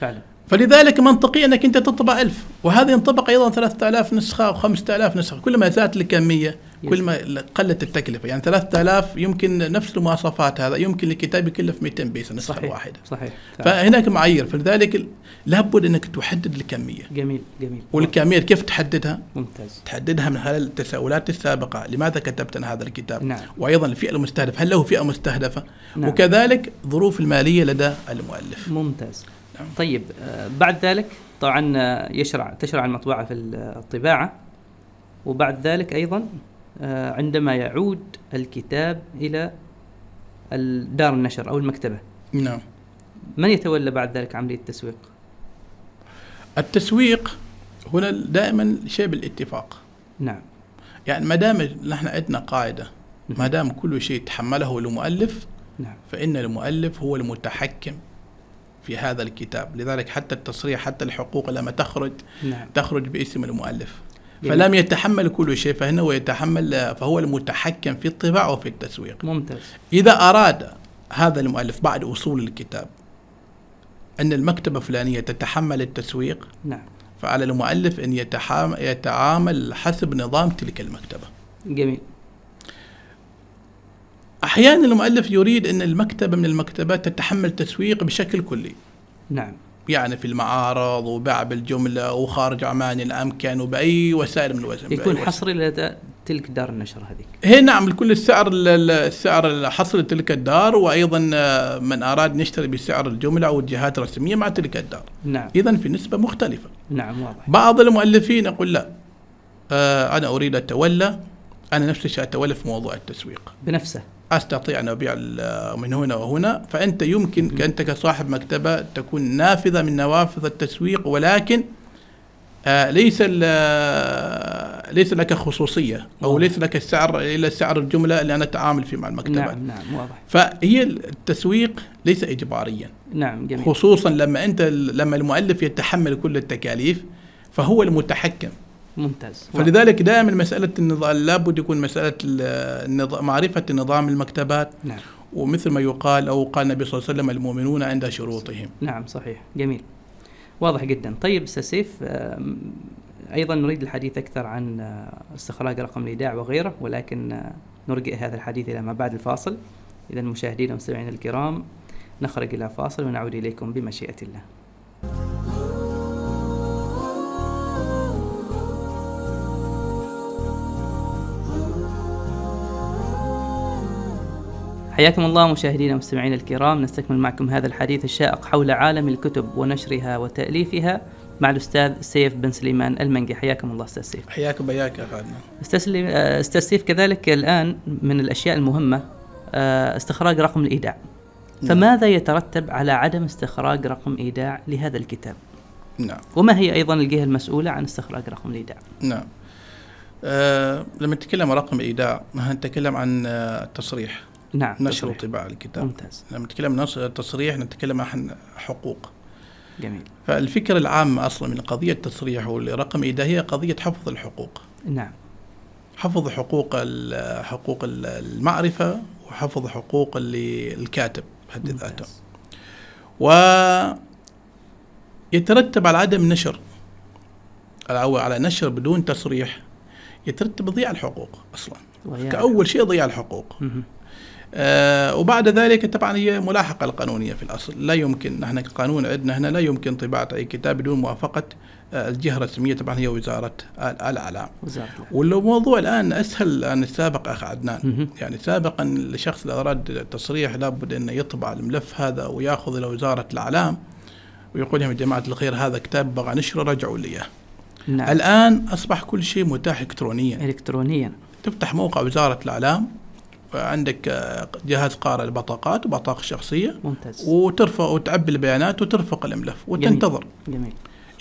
فعلا. فلذلك منطقي أنك أنت تطبع ألف وهذا ينطبق أيضا 3000 نسخة أو 5000 نسخة كل ما زادت الكميه كل ما قلت التكلفة يعني 3000 يمكن نفس المواصفات هذا يمكن الكتاب يكلف 200 بيس النسخه صحيح الواحده صحيح فهناك معايير فلذلك لابد أنك تحدد الكمية جميل جميل والكمية كيف تحددها؟ ممتاز تحددها من خلال التساؤلات السابقة لماذا كتبت أنا هذا الكتاب؟ نعم. وأيضا الفئة المستهدفة هل له فئة مستهدفة؟ نعم. وكذلك ظروف المالية لدى المؤلف ممتاز نعم. طيب آه، بعد ذلك طبعا آه، يشرع تشرع المطبعة في الطباعة وبعد ذلك أيضا عندما يعود الكتاب إلى دار النشر أو المكتبة. نعم. من يتولى بعد ذلك عملية التسويق؟ التسويق هنا دائما شيء بالاتفاق. نعم. يعني ما دام نحن عندنا قاعدة ما دام كل شيء تحمله المؤلف نعم. فإن المؤلف هو المتحكم في هذا الكتاب. لذلك حتى التصريح حتى الحقوق لما تخرج نعم. تخرج باسم المؤلف. فلم يتحمل كل شيء فإنه يتحمل فهو المتحكم في الطباعة وفي التسويق. ممتاز. إذا أراد هذا المؤلف بعد وصول الكتاب أن المكتبة الفلانية تتحمل التسويق نعم. فعلى المؤلف أن يتحام- يتعامل حسب نظام تلك المكتبة. جميل. أحيانا المؤلف يريد أن المكتبة من المكتبات تتحمل تسويق بشكل كلي. نعم. يعني في المعارض وباع بالجملة وخارج عمان الأمكن وبأي وسائل من الوسائل يكون حصري لدى تلك دار النشر هذيك. هي نعم الكل السعر ال- ال- السعر الحصر لتلك الدار وأيضا آه، من أراد ان يشتري بسعر الجملة أو الجهات الرسمية مع تلك الدار. نعم. اذا في نسبة مختلفة. نعم واضح. بعض المؤلفين يقول لا. آه أنا أريد أتولى. أنا نفسي سأتولى في موضوع التسويق. بنفسه. أستطيع أن أبيع من هنا وهنا. فأنت يمكن انت كصاحب مكتبة تكون نافذة من نوافذ التسويق ولكن آه ليس ال- ليس لك خصوصية أو. ليس لك السعر الا سعر الجملة اللي أنا أتعامل فيه مع المكتبة. نعم نعم واضح. فهي التسويق ليس اجباريا. نعم جميل. خصوصا لما أنت لما المؤلف يتحمل كل التكاليف فهو المتحكم. ممتاز. فلذلك دائما مسألة النظام لابد يكون مسألة ال- النظام معرفة نظام المكتبات. نعم. ومثل ما يقال أو قال النبي صلى الله عليه وسلم المؤمنون عند شروطهم. نعم صحيح. جميل. واضح جدا. طيب أستاذ سيف أيضا نريد الحديث أكثر عن آه، استخراج رقم الإيداع وغيره ولكن آه، نرجئ هذا الحديث إلى ما بعد الفاصل. اذا مشاهدينا ومستمعينا الكرام نخرج إلى فاصل ونعود إليكم بمشيئة الله. حياكم الله مشاهدينا ومستمعينا الكرام. نستكمل معكم هذا الحديث الشائق حول عالم الكتب ونشرها وتأليفها مع الأستاذ سيف بن سليمان المنقي حياكم الله أستاذ سيف. حياك بياك يا خالد أستاذ آه، أستاذ سيف كذلك الآن من الأشياء المهمة آه، استخراج رقم الإيداع. فماذا يترتب على عدم استخراج رقم إيداع لهذا الكتاب؟ نعم. وما هي أيضا الجهة المسؤولة عن استخراج رقم الإيداع؟ نعم. آه لما نتكلم عن رقم الإيداع نتكلم عن آه، التصريح. نعم نشر تصريح. وطباعه الكتاب. ممتاز. لما نتكلم عن نص- التصريح نتكلم عن حقوق. جميل. فالفكرة العامة أصلا من قضية التصريح والرقم إيداع هي قضية حفظ الحقوق. نعم. حفظ حقوق حقوق ال- المعرفة وحفظ حقوق اللي الكاتب بحد ذاته. ممتاز. ويترتب على عدم نشر أو على نشر بدون تصريح يترتب ضياع الحقوق أصلا. كأول شيء ضياع الحقوق. آه وبعد ذلك طبعا هي ملاحقة القانونية في الأصل. لا يمكن نحن كقانون عندنا هنا لا يمكن طباعة أي كتاب بدون موافقة آه الجهة الرسمية طبعا هي وزارة ال- الإعلام. والموضوع الآن أسهل عن السابق أخ عدنان. يعني سابقا الشخص اللي أراد التصريح لابد أنه يطبع الملف هذا ويأخذ إلى وزارة الإعلام ويقول لهم يا جماعة الخير هذا كتاب بغى نشره رجعوا لي. إياه نعم. الآن أصبح كل شيء متاح إلكترونيا. إلكترونيا. تفتح موقع وزارة الإعلام عندك آه، جهاز قارئ البطاقات وبطاقة شخصية ممتاز. وترفع وتعبي البيانات وترفق الملف وتنتظر. جميل.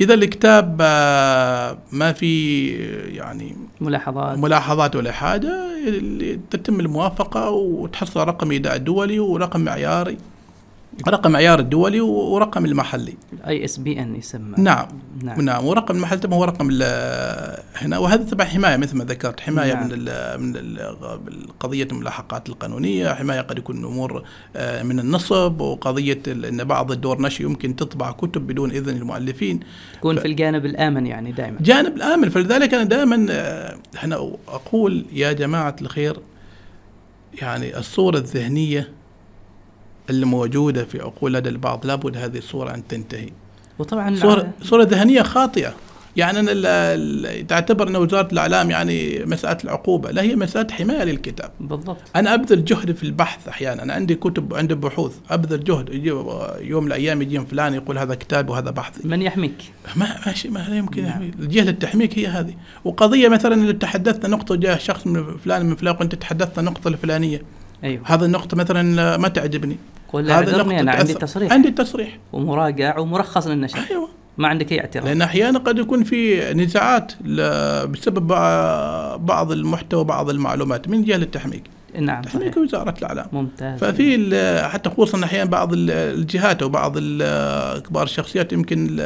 إذا الكتاب آه، ما في يعني ملاحظات. ملاحظات ولا حاجة اللي تتم الموافقة وتحصل رقم إيداع دولي ورقم معياري. رقم معيار الدولي ورقم المحلي. ISBN يسمى. نعم. نعم. نعم. ورقم المحل تبع هو رقم هنا. وهذا تبع حماية مثل ما ذكرت. حماية نعم. من ال من ال قضية الملاحقات القانونية. حماية قد يكون امور آه، من النصب. وقضية إن بعض الدور نشر يمكن تطبع كتب بدون إذن المؤلفين. تكون ف- في الجانب الآمن يعني دائما. جانب الآمن. فلذلك أنا دائما آه، هنا أقول يا جماعة الخير يعني الصورة الذهنية اللي موجودة في عقول لدى البعض لابد هذه الصورة أن تنتهي. وطبعا صورة صورة ذهنية خاطئة. يعني أنا تعتبر أن وزارة الإعلام يعني مسألة العقوبة لا هي مسألة حماية للكتاب. بالضبط. أنا أبذل جهد في البحث أحيانا. أنا عندي كتب عندي بحوث. أبذل جهد. يجي يوم من الأيام يجي فلان يقول هذا كتاب وهذا بحثي من يحميك؟ ما ماشي ما لا يمكن نعم. يعني الجهة للتحميك هي هذه. وقضية مثلا اللي تحدثنا نقطة جاء شخص من فلان من فلان وأنت تحدثت النقطة الفلانية. أيوه. هذا النقطة مثلا ما تعجبني. قول اعذرني أنا عندي تصريح. عندي تصريح. ومراجع ومرخص للنشر. أيوه. ما عندك أي اعتراض. لأن أحيانا قد يكون في نزاعات بسبب بعض المحتوى بعض المعلومات من جهة التحميق نعم تحميك وزارة الأعلام. ممتاز. ففي حتى خصوصا أحيانا بعض الجهات أو بعض كبار الشخصيات يمكن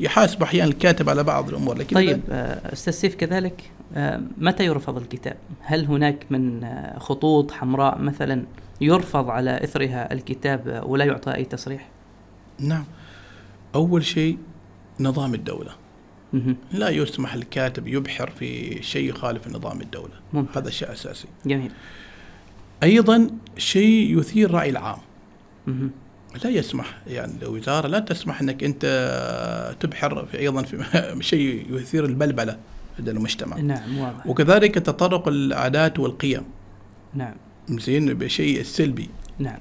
يحاسب أحيانا الكاتب على بعض الأمور لكن طيب آه، أستاذ سيف كذلك آه، متى يرفض الكتاب؟ هل هناك من آه، خطوط حمراء مثلا؟ يرفض على إثرها الكتاب ولا يعطى أي تصريح؟ نعم. أول شيء نظام الدولة. لا يسمح الكاتب يبحر في شيء يخالف نظام الدولة. ممتاز. هذا شيء أساسي. جميل. أيضا شيء يثير رأي العام. مه. لا يسمح يعني الوزارة لا تسمح أنك أنت تبحر في أيضا في شيء يثير البلبلة لدى المجتمع. نعم واضح. وكذلك تطرق العادات والقيم. نعم. زين بشيء سلبي. نعم.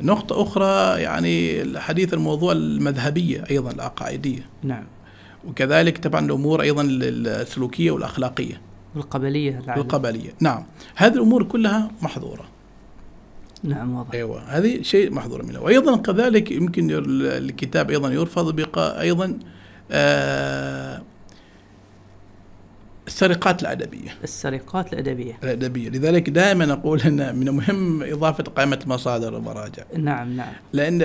نقطة أخرى يعني الحديث الموضوع المذهبية أيضا العقائدية. نعم. وكذلك طبعا الأمور أيضا السلوكية والأخلاقية. والقبلية العادة. القبليه نعم. هذه الأمور كلها محظورة. نعم واضح. أيوه. هذه شيء محظور منه وأيضا كذلك يمكن الكتاب أيضا يرفض بقى أيضا آه السرقات الأدبية. السرقات الأدبية. الأدبية. لذلك دائما أقول أن من المهم إضافة قائمة المصادر والمراجع. نعم نعم. لأن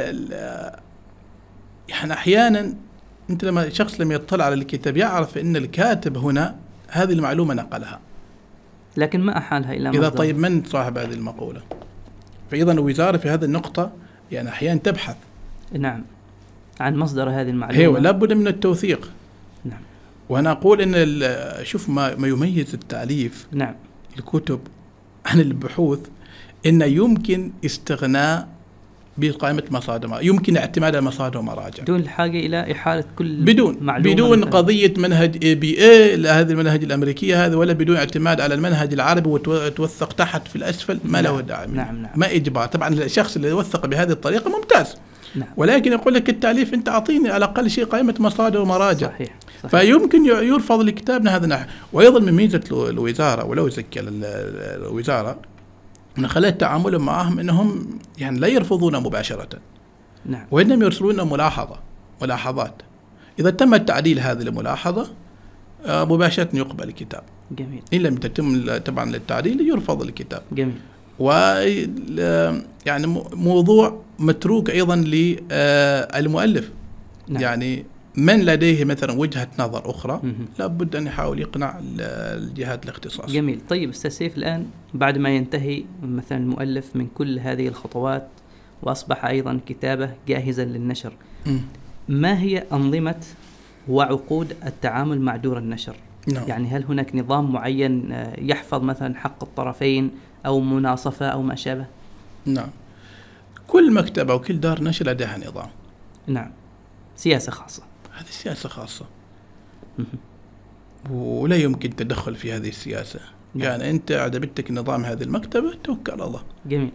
يعني أحيانا أنت لما شخص لما يطلع على الكتاب يعرف إن الكاتب هنا هذه المعلومة نقلها. لكن ما أحالها إلى إذا طيب من صاحب هذه المقولة؟ فايضا الوزارة في هذه النقطة يعني أحيانا تبحث. نعم. عن مصدر هذه المعلومة. أيوه لابد من التوثيق. نعم. وأنا أقول ان شوف ما ما يميز التاليف نعم. الكتب عن البحوث انه يمكن استغناء بقائمة مصادر يمكن اعتماد على مصادر ومراجع. دون الحاجة إلى إحالة كل بدون معلومة بدون مثلا. قضية منهج اي بي اي لهذه المناهج الأمريكية هذه ولا بدون اعتماد على المنهج العربي وتوثق تحت في الأسفل ما له نعم. داعي. نعم نعم. ما إجبار. طبعا الشخص اللي يوثق بهذه الطريقة ممتاز. نعم. ولكن يقول لك التأليف أنت أعطيني على الأقل شيء قائمة مصادر ومراجع. صحيح. صحيح. فيمكن يرفض الكتاب من هذا الناحية. وأيضا من ميزة الوزارة ولو زكى الوزارة من خلال تعاملهم معهم إنهم يعني لا يرفضون مباشرة. نعم. وإنما يرسلون ملاحظة ملاحظات. إذا تم تعديل هذه الملاحظة آه، مباشرة يقبل الكتاب. جميل. إن لم تتم طبعا للتعديل يرفض الكتاب. جميل. و يعني موضوع متروك أيضا للمؤلف نعم. يعني من لديه مثلا وجهة نظر أخرى لابد أن يحاول يقنع الجهات الاختصاص. جميل. طيب أستاذ سيف الآن بعد ما ينتهي مثلا المؤلف من كل هذه الخطوات وأصبح أيضا كتابه جاهزا للنشر م. ما هي أنظمة وعقود التعامل مع دور النشر؟ نعم. يعني هل هناك نظام معين آه، يحفظ مثلا حق الطرفين أو مناصفة أو ما شابه؟ نعم. كل مكتبة وكل دار نشر لديها نظام. نعم. سياسة خاصة. هذه سياسة خاصة. ولا يمكن تدخل في هذه السياسة. نعم. يعني أنت عجبتك نظام هذه المكتبة توكل على الله. جميل.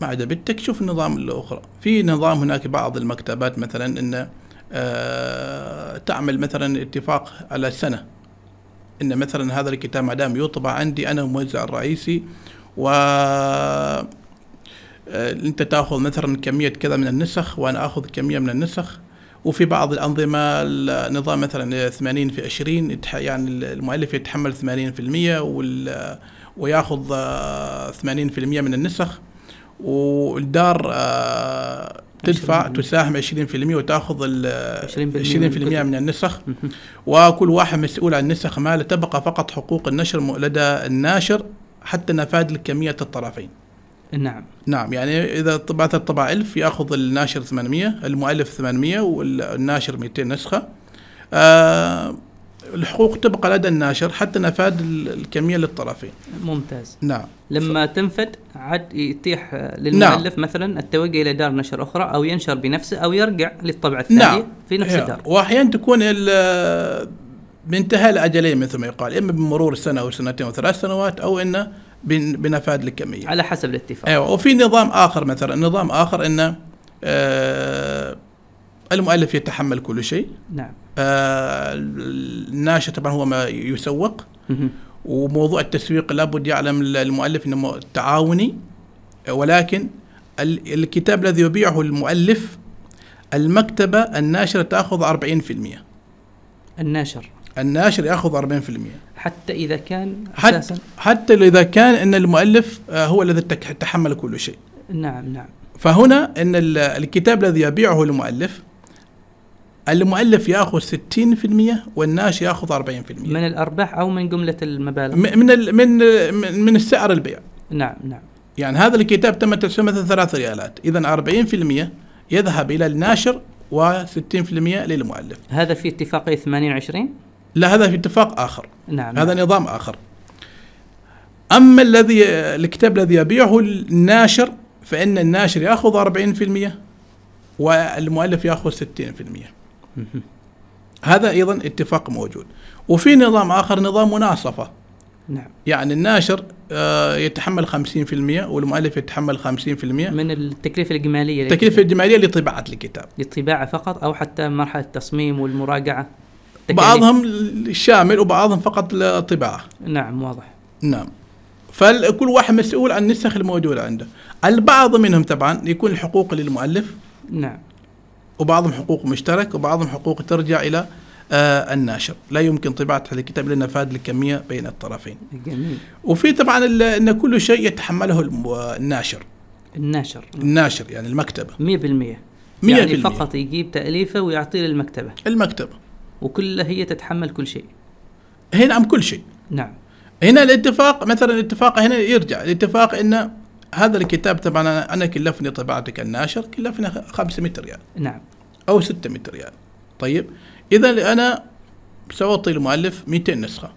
ما عجبتك شوف النظام الأخرى. في نظام هناك بعض المكتبات مثلا أن آه تعمل مثلا اتفاق على سنة. أن مثلا هذا الكتاب ما دام يطبع عندي أنا الموزع الرئيسي و أنت تأخذ مثلا كمية كذا من النسخ وأنا أخذ كمية من النسخ. وفي بعض الأنظمة النظام مثلا 80 في 20 يعني المؤلف يتحمل 80% ويأخذ 80% آه، من النسخ. والدار آه، تدفع تساهم 20% وتأخذ ال 20%, 20 من النسخ. وكل واحد مسؤول عن النسخ ماله تبقى فقط حقوق النشر لدى الناشر حتى نفاذ لكمية الطرفين. نعم نعم يعني إذا طبعت الطبع 1000 يأخذ الناشر 800 المؤلف 800 والناشر 200 نسخة آه الحقوق تبقى لدى الناشر حتى نفاذ الكميه للطرفين. ممتاز. نعم. لما ف... تنفد عاد يتيح للمؤلف نعم. مثلا التوجه إلى دار نشر أخرى أو ينشر بنفسه أو يرجع للطبعه الثانية نعم. في نفس الدار. واحيانا تكون بانتهاء الأجلين مثل ما يقال إما بمرور سنة أو سنتين أو ثلاث سنوات أو انه بنفاذ الكميه. على حسب الاتفاق. أيوه وفي نظام آخر مثلا نظام آخر إنه آه المؤلف يتحمل كل شيء. نعم. آه الناشر طبعا هو ما يسوق وموضوع التسويق لابد يعلم المؤلف إنه تعاوني ولكن الكتاب الذي يبيعه المؤلف المكتبة الناشرة تأخذ 40% الناشر الناشر يأخذ 40% حتى إذا كان أساسا. حتى إذا كان أن المؤلف آه، هو الذي تحمل كل شيء. نعم نعم. فهنا أن الكتاب الذي يبيعه المؤلف المؤلف يأخذ 60% والناشر يأخذ 40% من الأرباح أو من جملة المبالغ؟ من من من السعر البيع. نعم نعم. يعني هذا الكتاب تم تسويقه مثلا ثلاث ريالات. اذا 40% يذهب إلى الناشر و60% للمؤلف. هذا في اتفاقيه 80 20 لا هذا في اتفاق آخر. نعم هذا نعم. نظام آخر. أما الذي الكتاب الذي يبيعه الناشر فإن الناشر يأخذ 40% والمؤلف يأخذ 60% هذا أيضا اتفاق موجود. وفي نظام آخر نظام مناصفة. نعم. يعني الناشر آه، يتحمل 50% والمؤلف يتحمل 50% من التكلفة الإجمالية التكلفة الإجمالية لطباعة الكتاب. للطباعة فقط أو حتى مرحلة التصميم والمراجعة؟ بعضهم شامل وبعضهم فقط للطباعة نعم واضح. نعم. فكل واحد مسؤول عن النسخ الموجودة عنده. البعض منهم طبعا يكون الحقوق للمؤلف. نعم. وبعضهم حقوق مشترك وبعضهم حقوق ترجع إلى آه الناشر. لا يمكن طباعة هذا الكتاب إلا نفاذ الكمية بين الطرفين. جميل. وفي طبعا أن كل شيء يتحمله الناشر. الناشر. الناشر يعني المكتبة. 100% 100% يعني فقط يجيب تأليفه ويعطيه للمكتبة. المكتبة. وكلها هي تتحمل كل شيء. هنا نعم كل شيء. نعم. هنا الاتفاق مثلا الاتفاق هنا يرجع. الاتفاق إن هذا الكتاب طبعا أنا كلفني طباعتك الناشر كلفني 500 ريال. نعم. أو 600 ريال. طيب. اذا أنا سأعطي المؤلف 200 نسخة.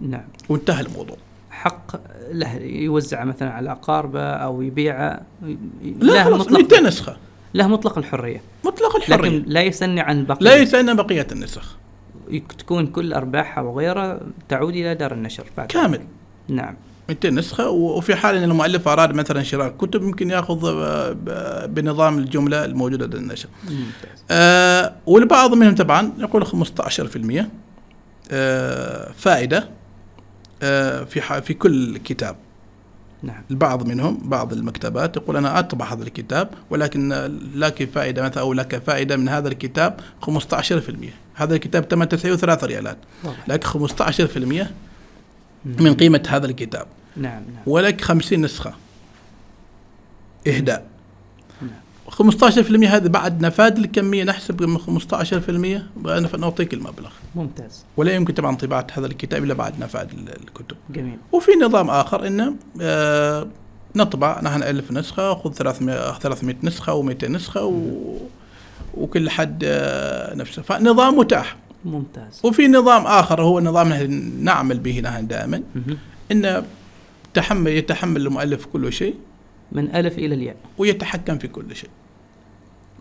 نعم. وانتهى الموضوع. حق له يوزع مثلا على أقاربه أو يبيعه. لا خلاص 200 نسخة. له مطلق الحرية. مطلق الحرية. لكن لا يسني عن البقية. لا يسني عن بقية النسخ. تكون كل أرباحها وغيرها تعود إلى دار النشر بعد. كامل. نعم. 200 نسخة وفي حال أن المؤلف أراد مثلا شراء كتب يمكن يأخذ بنظام الجملة الموجودة لدى النشر. آه والبعض منهم طبعا يقول 15% آه فائدة آه في في كل كتاب. نعم. البعض منهم بعض المكتبات يقول أنا أطبع هذا الكتاب ولكن لك فائدة مثلا أو لك فائدة من هذا الكتاب 15% هذا الكتاب تم تسعيره ثلاث ريالات. لك 15% من قيمة هذا الكتاب. نعم نعم. ولك خمسين نسخة. إهداء. نعم. 15% هذا بعد نفاذ الكمية نحسب من 15% نعطيك المبلغ. ممتاز. ولا يمكن طبعا طباعة هذا الكتاب إلا بعد نفاذ الكتب. جميل. وفي نظام آخر إنه آه نطبع نحن ألف نسخة خذ 300 300 نسخة و200 نسخة و وكل حد آه نفسه. فنظام متاح. ممتاز. وفي نظام آخر هو نظام نعمل به نحن دائما. إن تحمل يتحمل المؤلف كل شيء. من ألف إلى الياء. ويتحكم في كل شيء.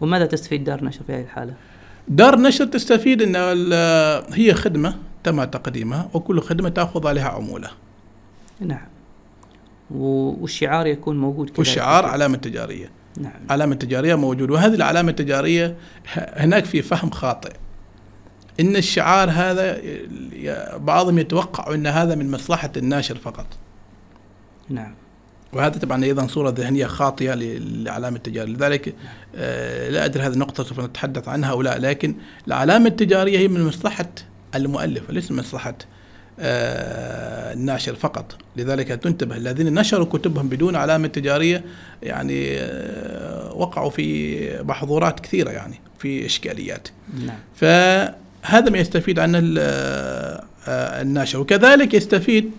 وماذا تستفيد دار نشر في هذه الحالة؟ دار نشر تستفيد إن هي خدمة تم تقديمها وكل خدمة تأخذ عليها عمولة. نعم. والشعار يكون موجود كذلك والشعار علامة تجارية. نعم. علامة تجارية موجود وهذه العلامة التجارية هناك في فهم خاطئ. إن الشعار هذا بعضهم يتوقع إن هذا من مصلحة الناشر فقط. نعم. وهذا طبعا أيضا صورة ذهنية خاطئة للعلامه التجاريه، لذلك آه لا أدري هذه النقطة سوف نتحدث عنها أو لا، لكن العلامه التجارية هي من مصلحة المؤلف وليس من مصلحة آه الناشر فقط. لذلك تنتبه الذين نشروا كتبهم بدون علامة تجارية يعني آه وقعوا في محظورات كثيرة يعني في إشكاليات. نعم. هذا ما يستفيد عنه الناشر. وكذلك يستفيد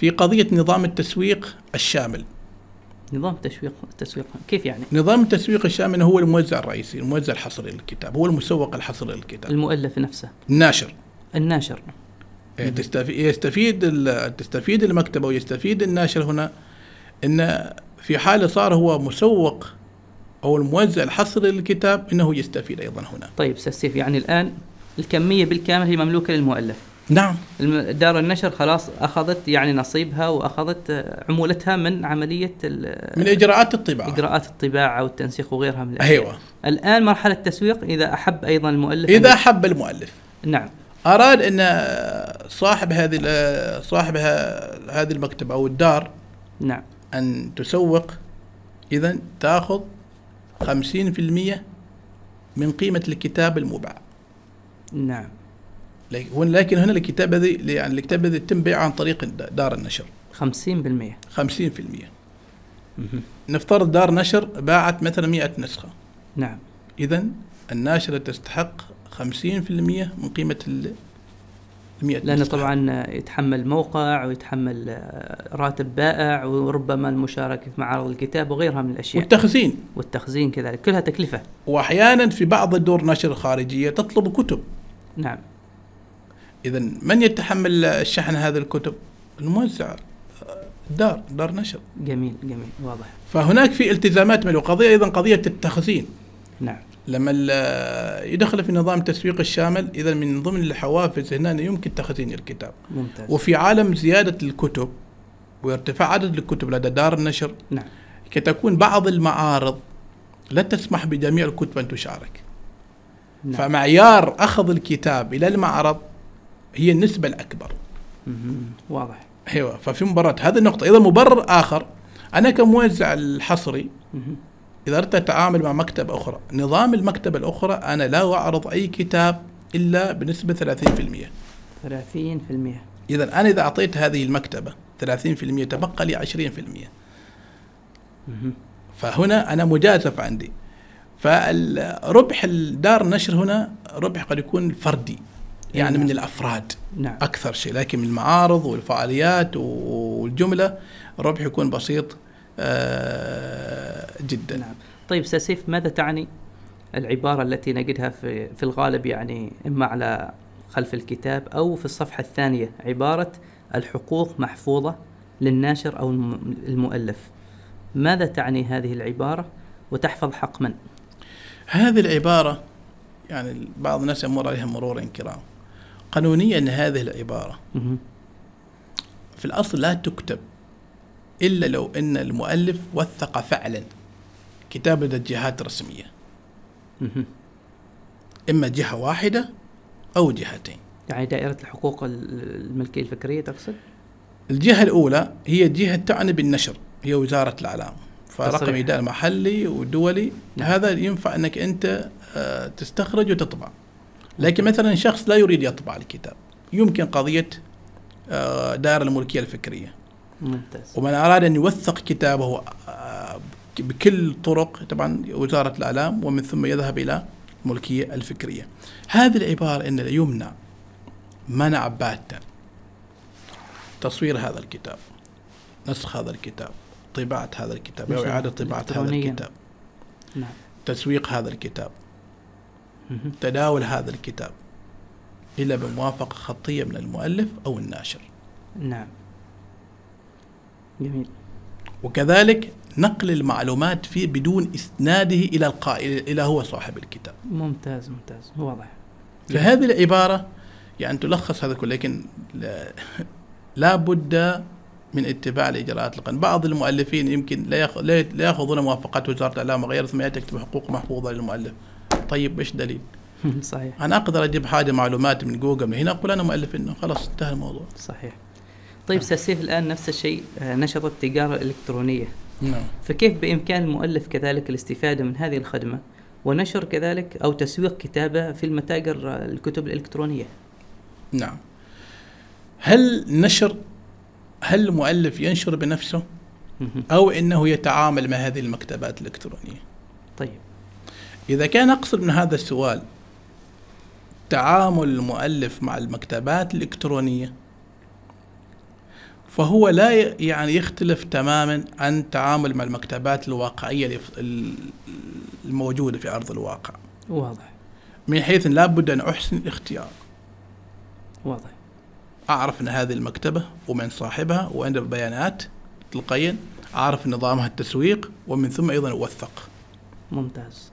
في قضية نظام التسويق الشامل نظام التسويق التسويق كيف يعني؟ نظام التسويق الشامل هو الموزع الرئيسي، الموزع الحصري للكتاب، هو المسوق الحصري للكتاب. المؤلف نفسه. الناشر. الناشر. إيه، يستفيد تستفيد المكتبه ويستفيد الناشر هنا إن في حال صار هو مسوق أو الموزع الحصري للكتاب إنه يستفيد أيضا هنا. طيب سيف يعني الآن الكمية بالكامل هي مملوكة للمؤلف نعم. دار النشر خلاص أخذت يعني نصيبها وأخذت عمولتها من عملية من إجراءات الطباعة. إجراءات الطباعة والتنسيق وغيرها من أيوه. الآن مرحلة التسويق إذا أحب أيضا المؤلف إذا أحب المؤلف. نعم. أراد أن صاحب هذه صاحب هذه المكتبه أو الدار نعم. أن تسوق خمسين في المية من قيمة الكتاب المباع. نعم. لكن هنا الكتاب هذه يعني الكتاب هذه يتم بيعه عن طريق دار النشر. 50% 50% نفترض دار نشر باعت مثلا 100 نسخة. نعم. إذا الناشرة تستحق 50% من قيمة ال 100 لأنه طبعا يتحمل موقع ويتحمل آه، راتب بائع وربما المشاركة في معارض الكتاب وغيرها من الأشياء. والتخزين. والتخزين كذلك. كلها تكلفة. وأحيانا في بعض الدور نشر الخارجية تطلب كتب. نعم. إذا من يتحمل الشحن هذه الكتب؟ الموزع دار دار نشر. جميل جميل واضح. فهناك في التزامات من القضية أيضا قضية التخزين. نعم. لما يدخل في نظام التسويق الشامل اذا من ضمن الحوافز هنا يمكن تخزين الكتاب. ممتاز. وفي عالم زيادة الكتب وارتفاع عدد الكتب لدى دار النشر نعم. كتكون بعض المعارض لا تسمح بجميع الكتب أن تشارك. نعم. فمعيار أخذ الكتاب إلى المعرض هي النسبة الأكبر. واضح. أيوه ففي مباراة. هذه النقطة. إذا مبرر آخر أنا كموزع الحصري إذا أردت أتعامل مع مكتبة أخرى نظام المكتبة الأخرى أنا لا أعرض أي كتاب إلا بنسبة 30% 30% إذا أنا إذا أعطيت هذه المكتبة 30% تبقى لي 20% فهنا أنا مجازف عندي. فالربح الدار النشر هنا ربح قد يكون فردي. يعني نعم. من الأفراد نعم. أكثر شيء لكن من المعارض والفعاليات والجملة الربح يكون بسيط آه، جدا نعم. طيب أستاذ سيف ماذا تعني العبارة التي نجدها في في الغالب يعني إما على خلف الكتاب أو في الصفحة الثانية عبارة الحقوق محفوظة للناشر أو المؤلف ماذا تعني هذه العبارة وتحفظ حق من هذه العبارة يعني بعض الناس يمر عليها مرورا كرام قانونيا هذه العبارة. في الأصل لا تكتب إلا لو أن المؤلف وثق فعلا كتاب لدى جهات رسمية. إما جهة واحدة أو جهتين. يعني دائرة الحقوق الملكية الفكرية تقصد؟ الجهة الأولى هي جهة تعني بالنشر هي وزارة الإعلام. فرقم إدارة محلي ودولي نعم. هذا ينفع أنك أنت آه، تستخرج وتطبع. لكن مثلا شخص لا يريد يطبع الكتاب. يمكن قضية آه، دائرة الملكية الفكرية. ممتاز. ومن أراد أن يوثق كتابه آه، بكل طرق طبعا وزارة الإعلام ومن ثم يذهب إلى الملكية الفكرية. هذه العبارة أن يمنع منع باتا تصوير هذا الكتاب نسخ هذا الكتاب طباعة هذا الكتاب أو إعادة طباعة هذا الكتاب نعم. تسويق هذا الكتاب. تداول هذا الكتاب إلا بموافقة خطية من المؤلف أو الناشر نعم جميل وكذلك نقل المعلومات فيه بدون إسناده إلى القائل إلى هو صاحب الكتاب. ممتاز ممتاز واضح. فهذه العبارة يعني تلخص هذا كله لكن لا, بد من اتباع الإجراءات القانونيه، بعض المؤلفين يمكن لا يأخذون موافقات وزارة الإعلام وغيرها ثم يكتب حقوق محفوظة للمؤلف. طيب إيش دليل؟ صحيح. أنا أقدر أجيب حاجة معلومات من جوجل من هنا أقول أنا مؤلف إنه خلاص انتهى الموضوع. صحيح. طيب أستاذ سيف الآن نفس الشيء آه، نشط التجاره الالكترونيه نعم. فكيف بإمكان المؤلف كذلك الاستفادة من هذه الخدمة؟ ونشر كذلك أو تسويق كتابة في المتاجر آه، الكتب الإلكترونية. نعم. هل نشر هل المؤلف ينشر بنفسه؟ أو إنه يتعامل مع هذه المكتبات الإلكترونية؟ طيب. إذا كان أقصد من هذا السؤال تعامل المؤلف مع المكتبات الإلكترونية فهو لا يعني يختلف تماما عن التعامل مع المكتبات الواقعية الموجودة في أرض الواقع. واضح. من حيث لابد أن أحسن الاختيار. واضح. أعرف أن هذه المكتبة ومن صاحبها وعند البيانات تلقائيا أعرف نظامها التسويق ومن ثم أيضا أوثق. ممتاز.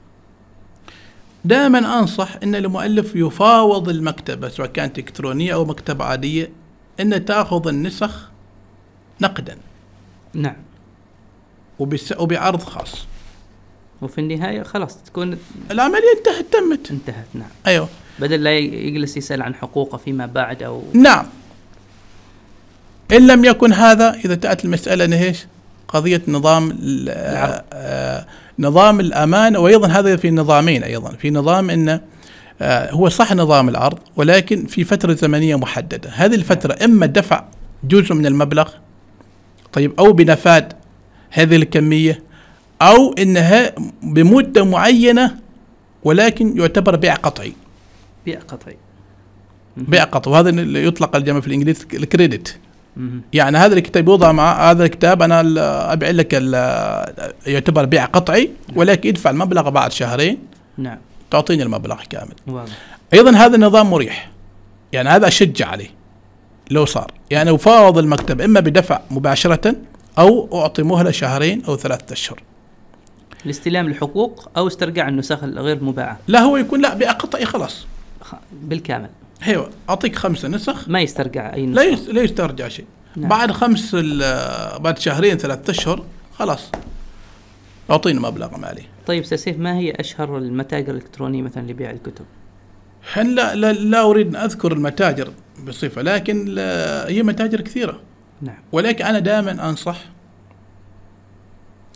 دائما أنصح إن المؤلف يفاوض المكتبة سواء كانت إلكترونية أو مكتبة عادية إن تأخذ النسخ نقدا. نعم. وبس وبعرض خاص. وفي النهاية خلاص تكون العملية انتهت تمت. انتهت نعم. أيوه. بدل لا يجلس يسأل عن حقوقه فيما بعد أو نعم. إن لم يكن هذا إذا تأتي المسألة إيش؟ قضية نظام العرض. نظام الامانه وأيضا هذا في نظامين أيضا. في نظام إنه آه هو صح نظام العرض ولكن في فترة زمنية محددة. هذه الفترة إما دفع جزء من المبلغ طيب أو بنفاد هذه الكمية أو إنها بمدة معينة ولكن يعتبر بيع قطعي. بيع قطعي. بيع قطعي. وهذا اللي يطلق الجمع في الإنجليزي الكريدت. يعني هذا الكتاب يوضع مع هذا الكتاب أنا أبيع لك يعتبر بيع قطعي ولكن يدفع المبلغ بعد شهرين. نعم. تعطيني المبلغ كامل. واضح. أيضا هذا النظام مريح. يعني هذا اشجع عليه. لو صار. يعني أفاوض المكتب إما بدفع مباشرة أو أعطي مهلة شهرين أو ثلاثة أشهر. لاستلام الحقوق أو استرجاع النسخ الغير مباعة. لا هو يكون لا بيع قطعي خلاص. بالكامل. أيوه أعطيك خمسة نسخ. ما يسترجع أي نسخ لا لا يسترجع شيء. نعم. بعد خمس بعد شهرين ثلاثة أشهر خلاص. اعطينا مبلغ مالي. طيب سيف ما هي أشهر المتاجر الإلكترونية مثلا لبيع الكتب؟ لا لا, لا أريد أن أذكر المتاجر بصفة لكن هي متاجر كثيرة. نعم. ولكن أنا دائما أنصح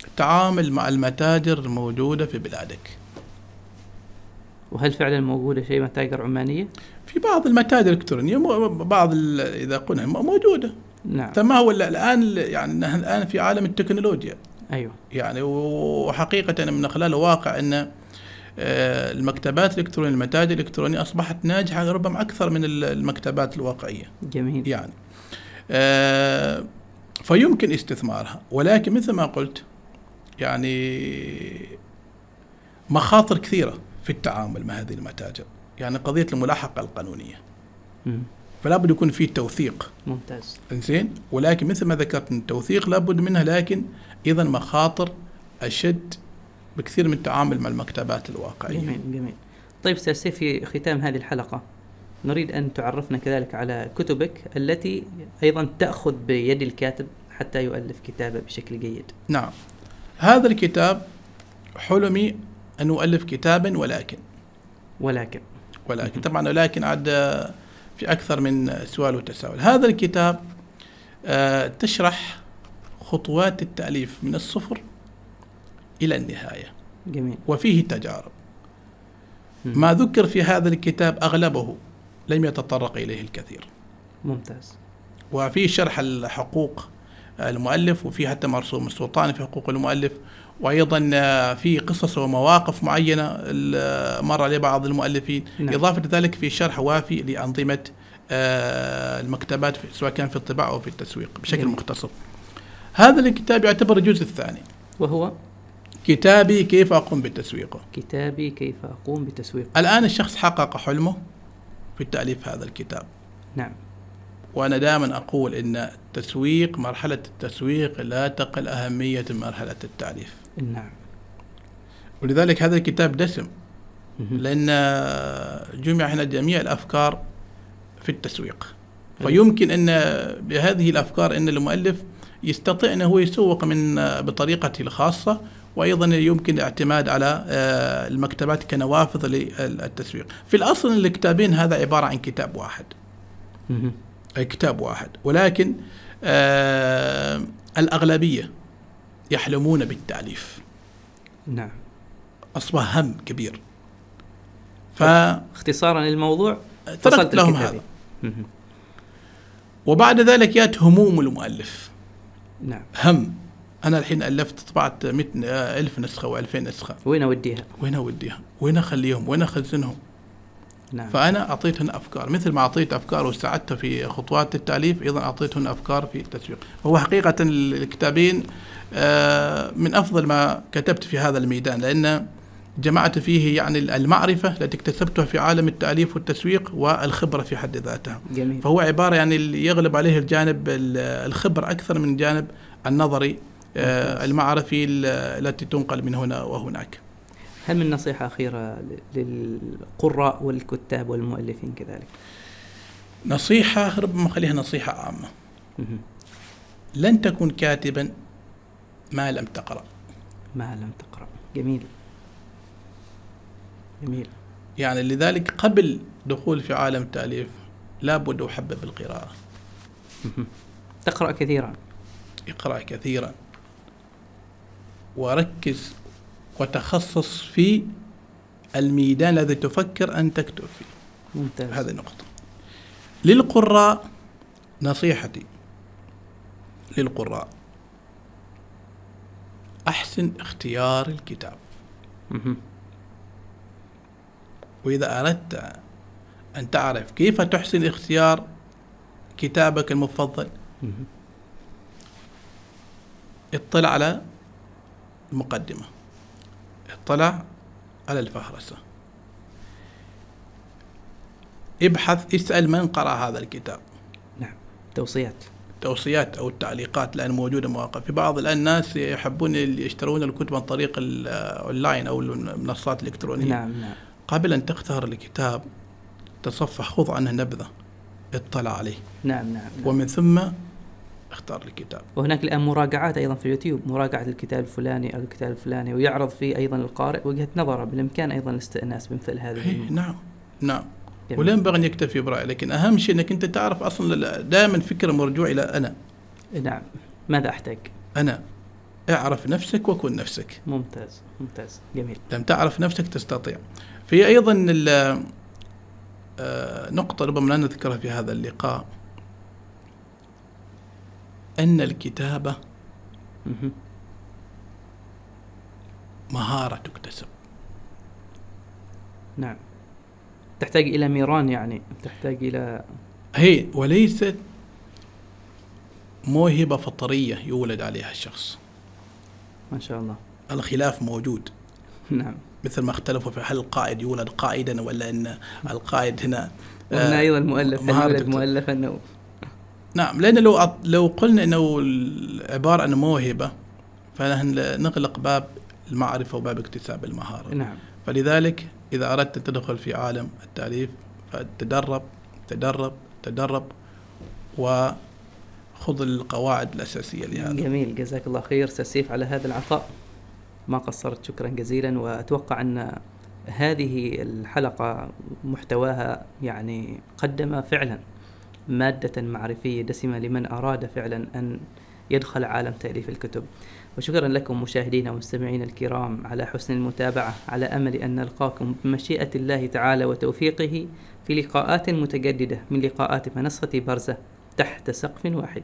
التعامل مع المتاجر الموجودة في بلادك. وهل فعلا موجودة شيء متاجر عمانية؟ في بعض المتاجر الإلكترونية بعض إذا قلنا موجودة. نعم. فما هو الآن يعني نحن الآن في عالم التكنولوجيا. أيوه. يعني وحقيقة من خلال الواقع أن آه، المكتبات الإلكترونية المتاجر الإلكترونية أصبحت ناجحة ربما أكثر من المكتبات الواقعية. جميل. يعني آه، فيمكن استثمارها. ولكن مثل ما قلت يعني مخاطر كثيرة في التعامل مع هذه المتاجر. يعني قضية الملاحقة القانونية. فلا بد يكون في توثيق. ممتاز. زين ولكن مثل ما ذكرت التوثيق لابد منها لكن أيضا مخاطر أشد بكثير من التعامل مع المكتبات الواقعية. جميل جميل. طيب أستاذ في ختام هذه الحلقة. نريد أن تعرفنا كذلك على كتبك التي أيضا تأخذ بيد الكاتب حتى يؤلف كتابه بشكل جيد. نعم. هذا الكتاب حلمي أن أؤلف كتابا ولكن. ولكن. ولكن طبعا ولكن عاد في أكثر من سؤال وتساؤل. هذا الكتاب آه، تشرح خطوات التأليف من الصفر إلى النهاية. جميل. وفيه تجارب. ما ذكر في هذا الكتاب أغلبه لم يتطرق إليه الكثير. ممتاز. وفيه شرح الحقوق المؤلف وفي حتى مرسوم السلطاني في حقوق المؤلف. وأيضا آه، في قصص ومواقف معينة مر عليه بعض المؤلفين. نعم. إضافة لذلك في شرح وافي لأنظمة آه، المكتبات سواء كان في الطباعة أو في التسويق بشكل نعم. مختصر. هذا الكتاب يعتبر الجزء الثاني. وهو؟ كتابي كيف أقوم بتسويقه كتابي كيف أقوم بتسويقه الآن الشخص حقق حلمه في تأليف هذا الكتاب. نعم. وأنا دائما أقول إن التسويق مرحلة التسويق لا تقل أهمية من مرحلة التعريف نعم. ولذلك هذا الكتاب دسم لأن جمع هنا جميع الأفكار في التسويق. فيمكن أن بهذه الأفكار أن المؤلف يستطيع أنه يسوق من بطريقته الخاصة وأيضا يمكن الاعتماد على آه، المكتبات كنوافذ للتسويق. في الأصل الكتابين هذا عبارة عن كتاب واحد. كتاب واحد. ولكن آه الأغلبية يحلمون بالتأليف. نعم. أصبح هم كبير. ف اختصارا للموضوع تركت لهم هذا. وبعد ذلك يأتي هموم المؤلف. نعم. هم. أنا الحين ألفت طبعت ألف نسخة وألفين نسخة. وين أوديها؟ وين أوديها؟ وين أخليهم؟ وين أخزنهم؟ نعم. فأنا أعطيتهن أفكار مثل ما أعطيت أفكار وساعدته في خطوات التأليف أيضا أعطيتهن أفكار في التسويق هو حقيقة الكتابين آه، من أفضل ما كتبت في هذا الميدان لأن جمعت فيه يعني المعرفة التي اكتسبتها في عالم التأليف والتسويق والخبرة في حد ذاتها جميل. فهو عبارة يعني يغلب عليه الجانب الخبر أكثر من الجانب النظري آه، المعرفي التي تنقل من هنا وهناك هل من نصيحة أخيرة للقراء والكتاب والمؤلفين كذلك؟ نصيحة ربما خليها نصيحة عامة. لن تكن كاتبا ما لم تقرأ. ما لم تقرأ. جميل. جميل. يعني لذلك قبل دخول في عالم التأليف لابد أحبب القراءة. تقرأ كثيرا. اقرأ كثيرا. وركز وتخصص في الميدان الذي تفكر أن تكتب فيه. ممتاز. هذه النقطة للقراء نصيحتي للقراء. أحسن اختيار الكتاب. وإذا أردت أن تعرف كيف تحسن اختيار كتابك المفضل. اطلع على المقدمة. اطلع على الفهرسة. ابحث اسأل من قرأ هذا الكتاب. نعم. توصيات. التوصيات أو التعليقات الان موجودة مواقع. في بعض الان الناس يحبون اللي يشترون الكتب عن طريق الاونلاين أو المنصات الإلكترونية. نعم نعم. قبل أن تختار الكتاب تصفح خذ عنه نبذة. اطلع عليه. نعم نعم, نعم. ومن ثم اختار الكتاب وهناك الآن مراجعات أيضا في اليوتيوب مراجعة الكتاب الفلاني أو الكتاب الفلاني ويعرض فيه أيضا القارئ وجهة نظره بالإمكان أيضا الاستئناس بمثل هذه إيه نعم نعم. ولا ينبغي أن يكتفي برأي لكن أهم شيء إنك أنت تعرف أصلا دائما فكره مرجوع إلى أنا. نعم. ماذا أحتاج؟ أنا. اعرف نفسك وكن نفسك. ممتاز ممتاز. جميل. لم تعرف نفسك تستطيع. في أيضا آه، نقطة ربما لا نذكرها في هذا اللقاء. أن الكتابه مهم. مهارة تكتسب. نعم. تحتاج إلى ميران يعني تحتاج إلى هي وليست موهبة فطرية يولد عليها الشخص. ما شاء الله. الخلاف موجود. نعم. مثل ما اختلفوا في هل القائد يولد قائدا ولا إن القائد هنا وهنا آه، أيضا مؤلف هل مهارة يولد. مؤلفا نعم لأن لو أط- لو قلنا إنه عباره عن موهبة فنغلق باب المعرفة وباب اكتساب المهارة. نعم. فلذلك إذا أردت أن تدخل في عالم التأليف فتدرب تدرب تدرب وخذ القواعد الأساسية لهذا. جميل جزاك الله خير سيف على هذا العطاء. ما قصرت شكرا جزيلا وأتوقع أن هذه الحلقة محتواها يعني قدم فعلا. مادة معرفية دسمة لمن أراد فعلا أن يدخل عالم تأليف الكتب. وشكرا لكم مشاهدينا ومستمعينا الكرام على حسن المتابعة على أمل أن نلقاكم بمشيئة الله تعالى وتوفيقه في لقاءات متجددة من لقاءات منصة برزة تحت سقف واحد.